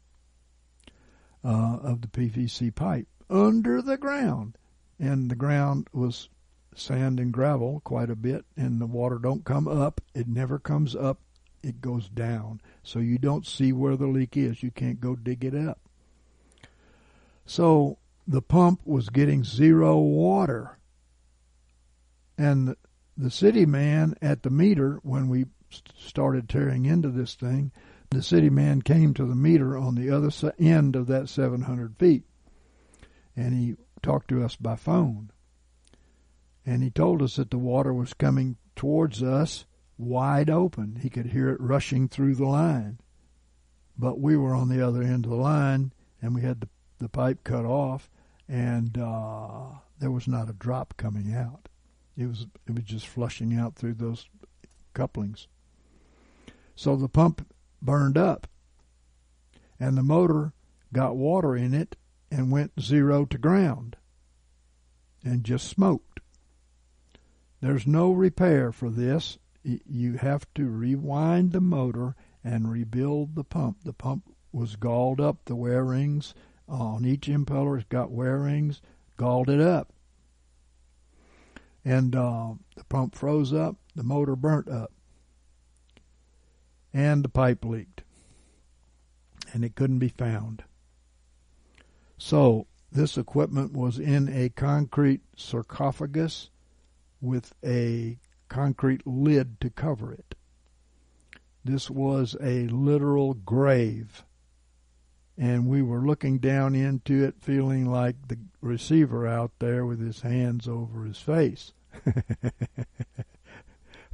uh, of the PVC pipe under the ground. And the ground was sand and gravel quite a bit, and the water don't come up. It never comes up. It goes down. So you don't see where the leak is. You can't go dig it up. So the pump was getting zero water. And the city man at the meter, when we started tearing into this thing, the city man came to the meter on the other end of that 700 feet. And he talked to us by phone. And he told us that the water was coming towards us wide open. He could hear it rushing through the line. But we were on the other end of the line and we had the, the pipe cut off and uh, there was not a drop coming out. It was it was just flushing out through those couplings. So the pump burned up, and the motor got water in it and went zero to ground, and just smoked. There's no repair for this. You have to rewind the motor and rebuild the pump. The pump was galled up. The wear rings on each impeller It's got wear rings, galled it up. And uh, the pump froze up, the motor burnt up, and the pipe leaked. And it couldn't be found. So, this equipment was in a concrete sarcophagus with a concrete lid to cover it. This was a literal grave and we were looking down into it feeling like the receiver out there with his hands over his face.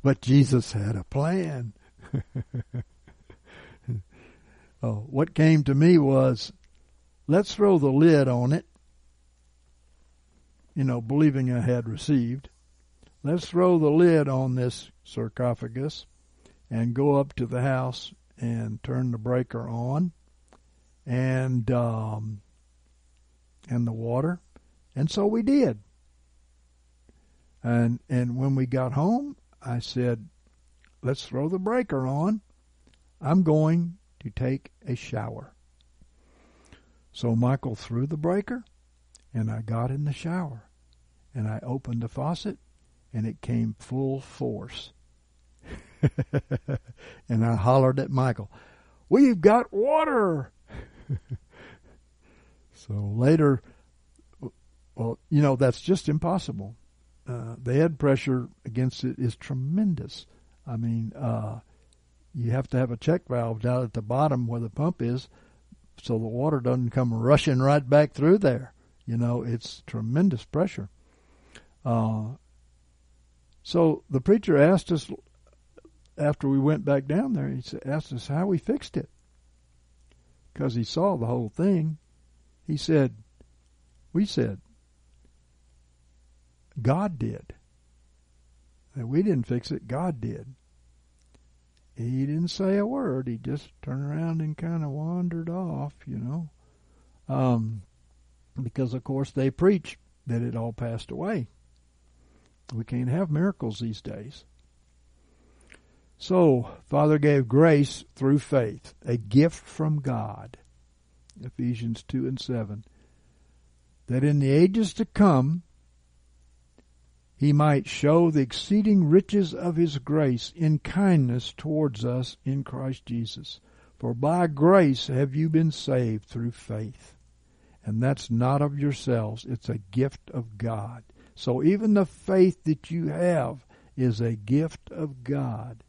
but Jesus had a plan. oh, what came to me was let's throw the lid on it, you know, believing I had received. Let's throw the lid on this sarcophagus and go up to the house and turn the breaker on and um, and the water, and so we did. And and when we got home, I said, "Let's throw the breaker on. I'm going to take a shower." So Michael threw the breaker, and I got in the shower, and I opened the faucet, and it came full force. and I hollered at Michael, "We've got water!" so later, well, you know, that's just impossible. Uh, the head pressure against it is tremendous. I mean, uh, you have to have a check valve down at the bottom where the pump is so the water doesn't come rushing right back through there. You know, it's tremendous pressure. Uh, so the preacher asked us after we went back down there, he asked us how we fixed it because he saw the whole thing. He said, We said, God did. And we didn't fix it, God did. He didn't say a word. He just turned around and kind of wandered off, you know. Um, because, of course, they preach that it all passed away. We can't have miracles these days. So, Father gave grace through faith, a gift from God. Ephesians 2 and 7. That in the ages to come, he might show the exceeding riches of his grace in kindness towards us in Christ Jesus. For by grace have you been saved through faith. And that's not of yourselves, it's a gift of God. So even the faith that you have is a gift of God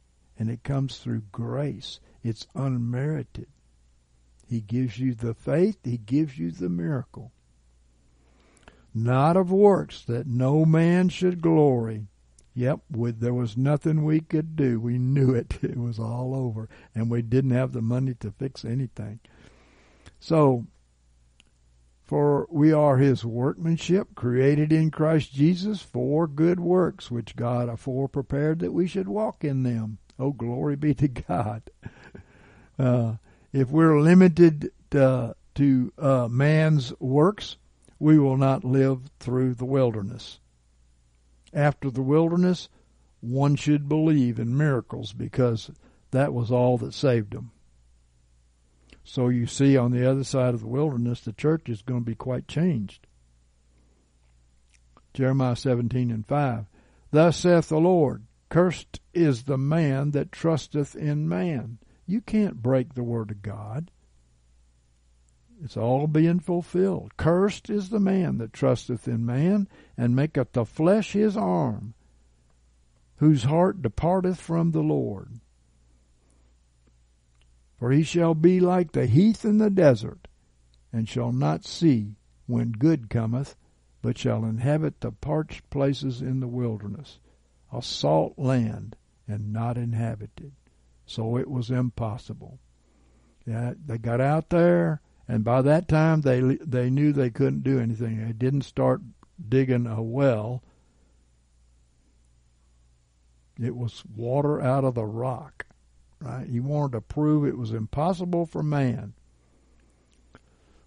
and it comes through grace. It's unmerited. He gives you the faith, He gives you the miracle. Not of works that no man should glory. Yep, with, there was nothing we could do. We knew it. It was all over. And we didn't have the money to fix anything. So, for we are his workmanship, created in Christ Jesus for good works, which God afore prepared that we should walk in them. Oh, glory be to God. Uh, if we're limited to to uh, man's works, we will not live through the wilderness. After the wilderness, one should believe in miracles because that was all that saved them. So you see, on the other side of the wilderness, the church is going to be quite changed. Jeremiah 17 and 5. Thus saith the Lord, Cursed is the man that trusteth in man. You can't break the word of God. It's all being fulfilled. Cursed is the man that trusteth in man, and maketh the flesh his arm, whose heart departeth from the Lord. For he shall be like the heath in the desert, and shall not see when good cometh, but shall inhabit the parched places in the wilderness, a salt land, and not inhabited. So it was impossible. Yeah, they got out there and by that time, they they knew they couldn't do anything. They didn't start digging a well. It was water out of the rock, right? He wanted to prove it was impossible for man.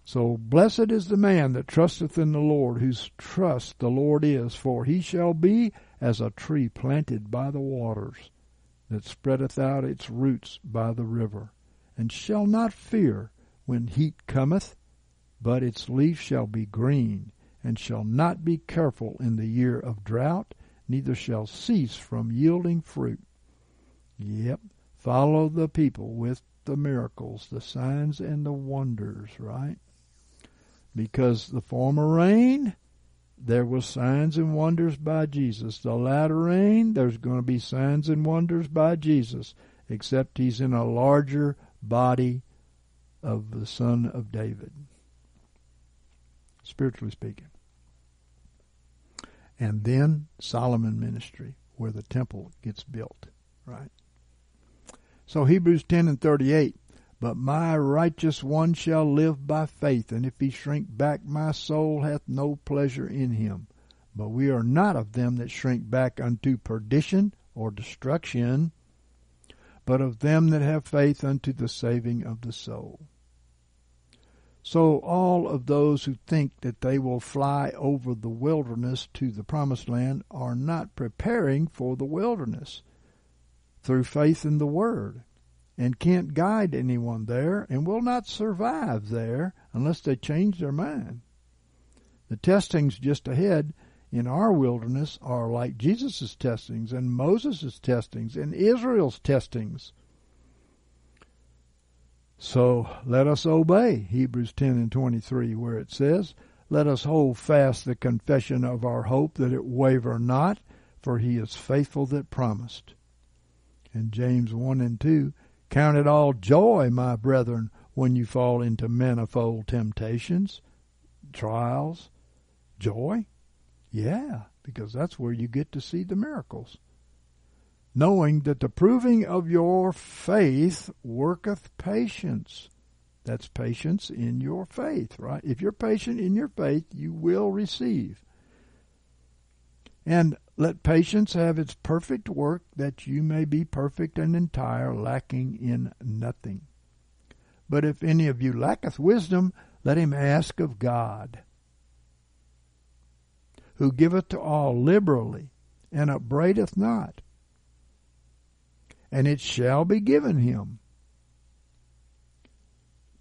So blessed is the man that trusteth in the Lord, whose trust the Lord is, for he shall be as a tree planted by the waters, that spreadeth out its roots by the river, and shall not fear when heat cometh, but its leaf shall be green, and shall not be careful in the year of drought, neither shall cease from yielding fruit. Yep, follow the people with the miracles, the signs, and the wonders, right? Because the former rain, there was signs and wonders by Jesus. The latter rain, there's going to be signs and wonders by Jesus, except he's in a larger body of the son of David, spiritually speaking. And then Solomon ministry, where the temple gets built, right? So Hebrews 10 and 38, but my righteous one shall live by faith, and if he shrink back, my soul hath no pleasure in him. But we are not of them that shrink back unto perdition or destruction, but of them that have faith unto the saving of the soul. So all of those who think that they will fly over the wilderness to the promised land are not preparing for the wilderness through faith in the Word and can't guide anyone there and will not survive there unless they change their mind. The testings just ahead in our wilderness are like Jesus' testings and Moses' testings and Israel's testings. So let us obey, Hebrews 10 and 23, where it says, Let us hold fast the confession of our hope, that it waver not, for he is faithful that promised. And James 1 and 2, Count it all joy, my brethren, when you fall into manifold temptations, trials, joy. Yeah, because that's where you get to see the miracles knowing that the proving of your faith worketh patience. That's patience in your faith, right? If you're patient in your faith, you will receive. And let patience have its perfect work, that you may be perfect and entire, lacking in nothing. But if any of you lacketh wisdom, let him ask of God, who giveth to all liberally, and upbraideth not and it shall be given him.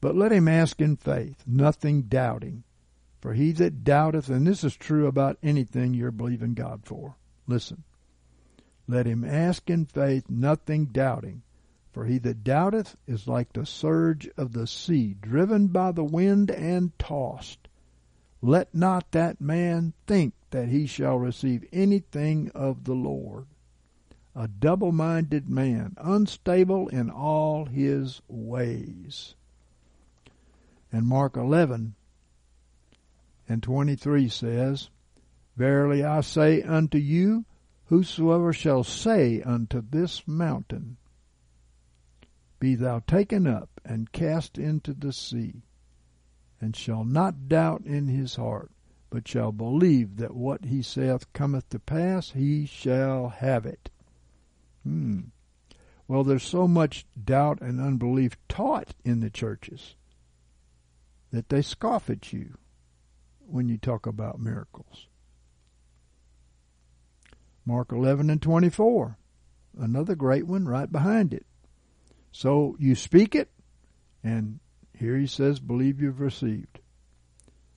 But let him ask in faith, nothing doubting. For he that doubteth, and this is true about anything you're believing God for, listen. Let him ask in faith, nothing doubting. For he that doubteth is like the surge of the sea, driven by the wind and tossed. Let not that man think that he shall receive anything of the Lord a double minded man, unstable in all his ways. And Mark 11 and 23 says, Verily I say unto you, whosoever shall say unto this mountain, Be thou taken up and cast into the sea, and shall not doubt in his heart, but shall believe that what he saith cometh to pass, he shall have it. Hmm. Well, there's so much doubt and unbelief taught in the churches. that they scoff at you when you talk about miracles. Mark 11 and 24, another great one right behind it. So you speak it, and here he says, believe you've received.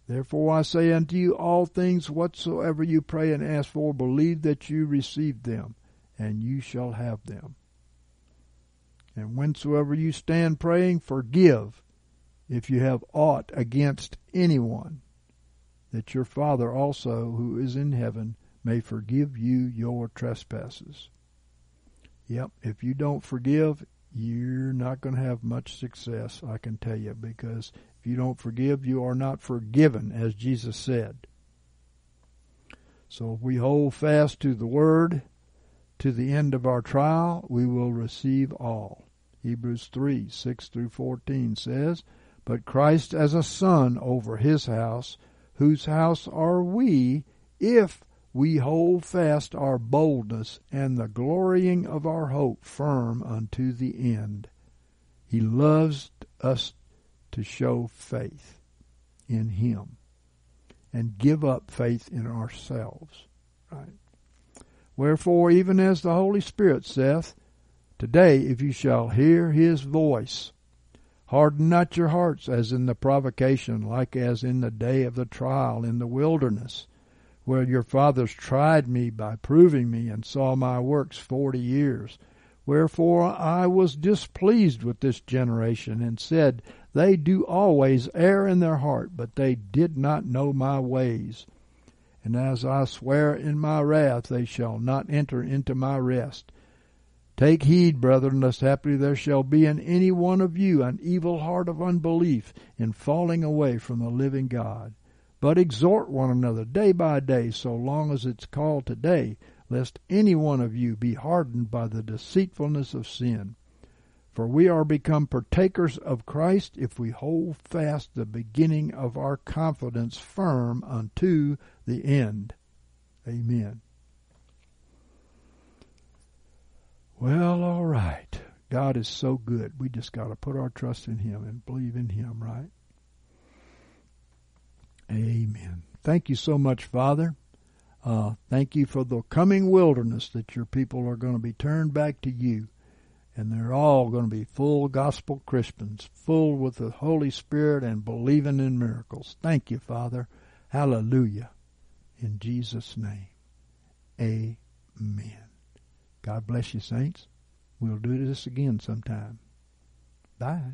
Therefore I say unto you, all things whatsoever you pray and ask for, believe that you receive them, and you shall have them. And whensoever you stand praying, forgive if you have aught against anyone, that your Father also, who is in heaven, may forgive you your trespasses. Yep, if you don't forgive, you're not going to have much success, I can tell you, because if you don't forgive, you are not forgiven, as Jesus said. So if we hold fast to the Word to the end of our trial, we will receive all. Hebrews 3 6 through 14 says, But Christ as a son over his house, whose house are we, if we hold fast our boldness and the glorying of our hope firm unto the end. He loves us to show faith in Him and give up faith in ourselves. Right? Wherefore, even as the Holy Spirit saith, Today, if you shall hear His voice, harden not your hearts as in the provocation, like as in the day of the trial in the wilderness where your fathers tried me by proving me and saw my works forty years. Wherefore I was displeased with this generation and said, They do always err in their heart, but they did not know my ways. And as I swear in my wrath, they shall not enter into my rest. Take heed, brethren, lest haply there shall be in any one of you an evil heart of unbelief in falling away from the living God. But exhort one another day by day, so long as it's called today, lest any one of you be hardened by the deceitfulness of sin. For we are become partakers of Christ if we hold fast the beginning of our confidence firm unto the end. Amen. Well, all right. God is so good. We just got to put our trust in Him and believe in Him, right? Amen. Thank you so much, Father. Uh, thank you for the coming wilderness that your people are going to be turned back to you. And they're all going to be full gospel Christians, full with the Holy Spirit and believing in miracles. Thank you, Father. Hallelujah. In Jesus' name. Amen. God bless you, saints. We'll do this again sometime. Bye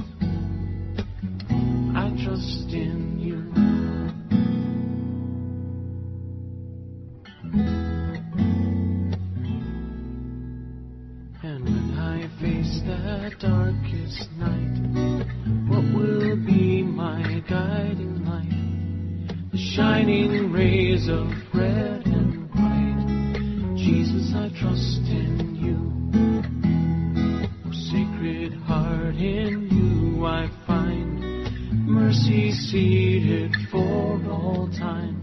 trust in you. And when I face that darkest night, what will be my guiding light? The shining rays of red and white. Jesus, I trust in you. Oh, sacred heart, in you I mercy seated for all time.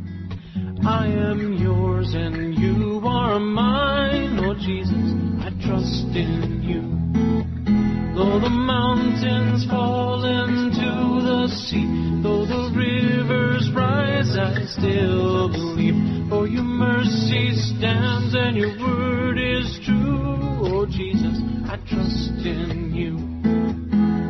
I am yours and you are mine, Lord Jesus, I trust in you. Though the mountains fall into the sea, though the rivers rise, I still believe. For your mercy stands and your word is true, oh Jesus, I trust in you.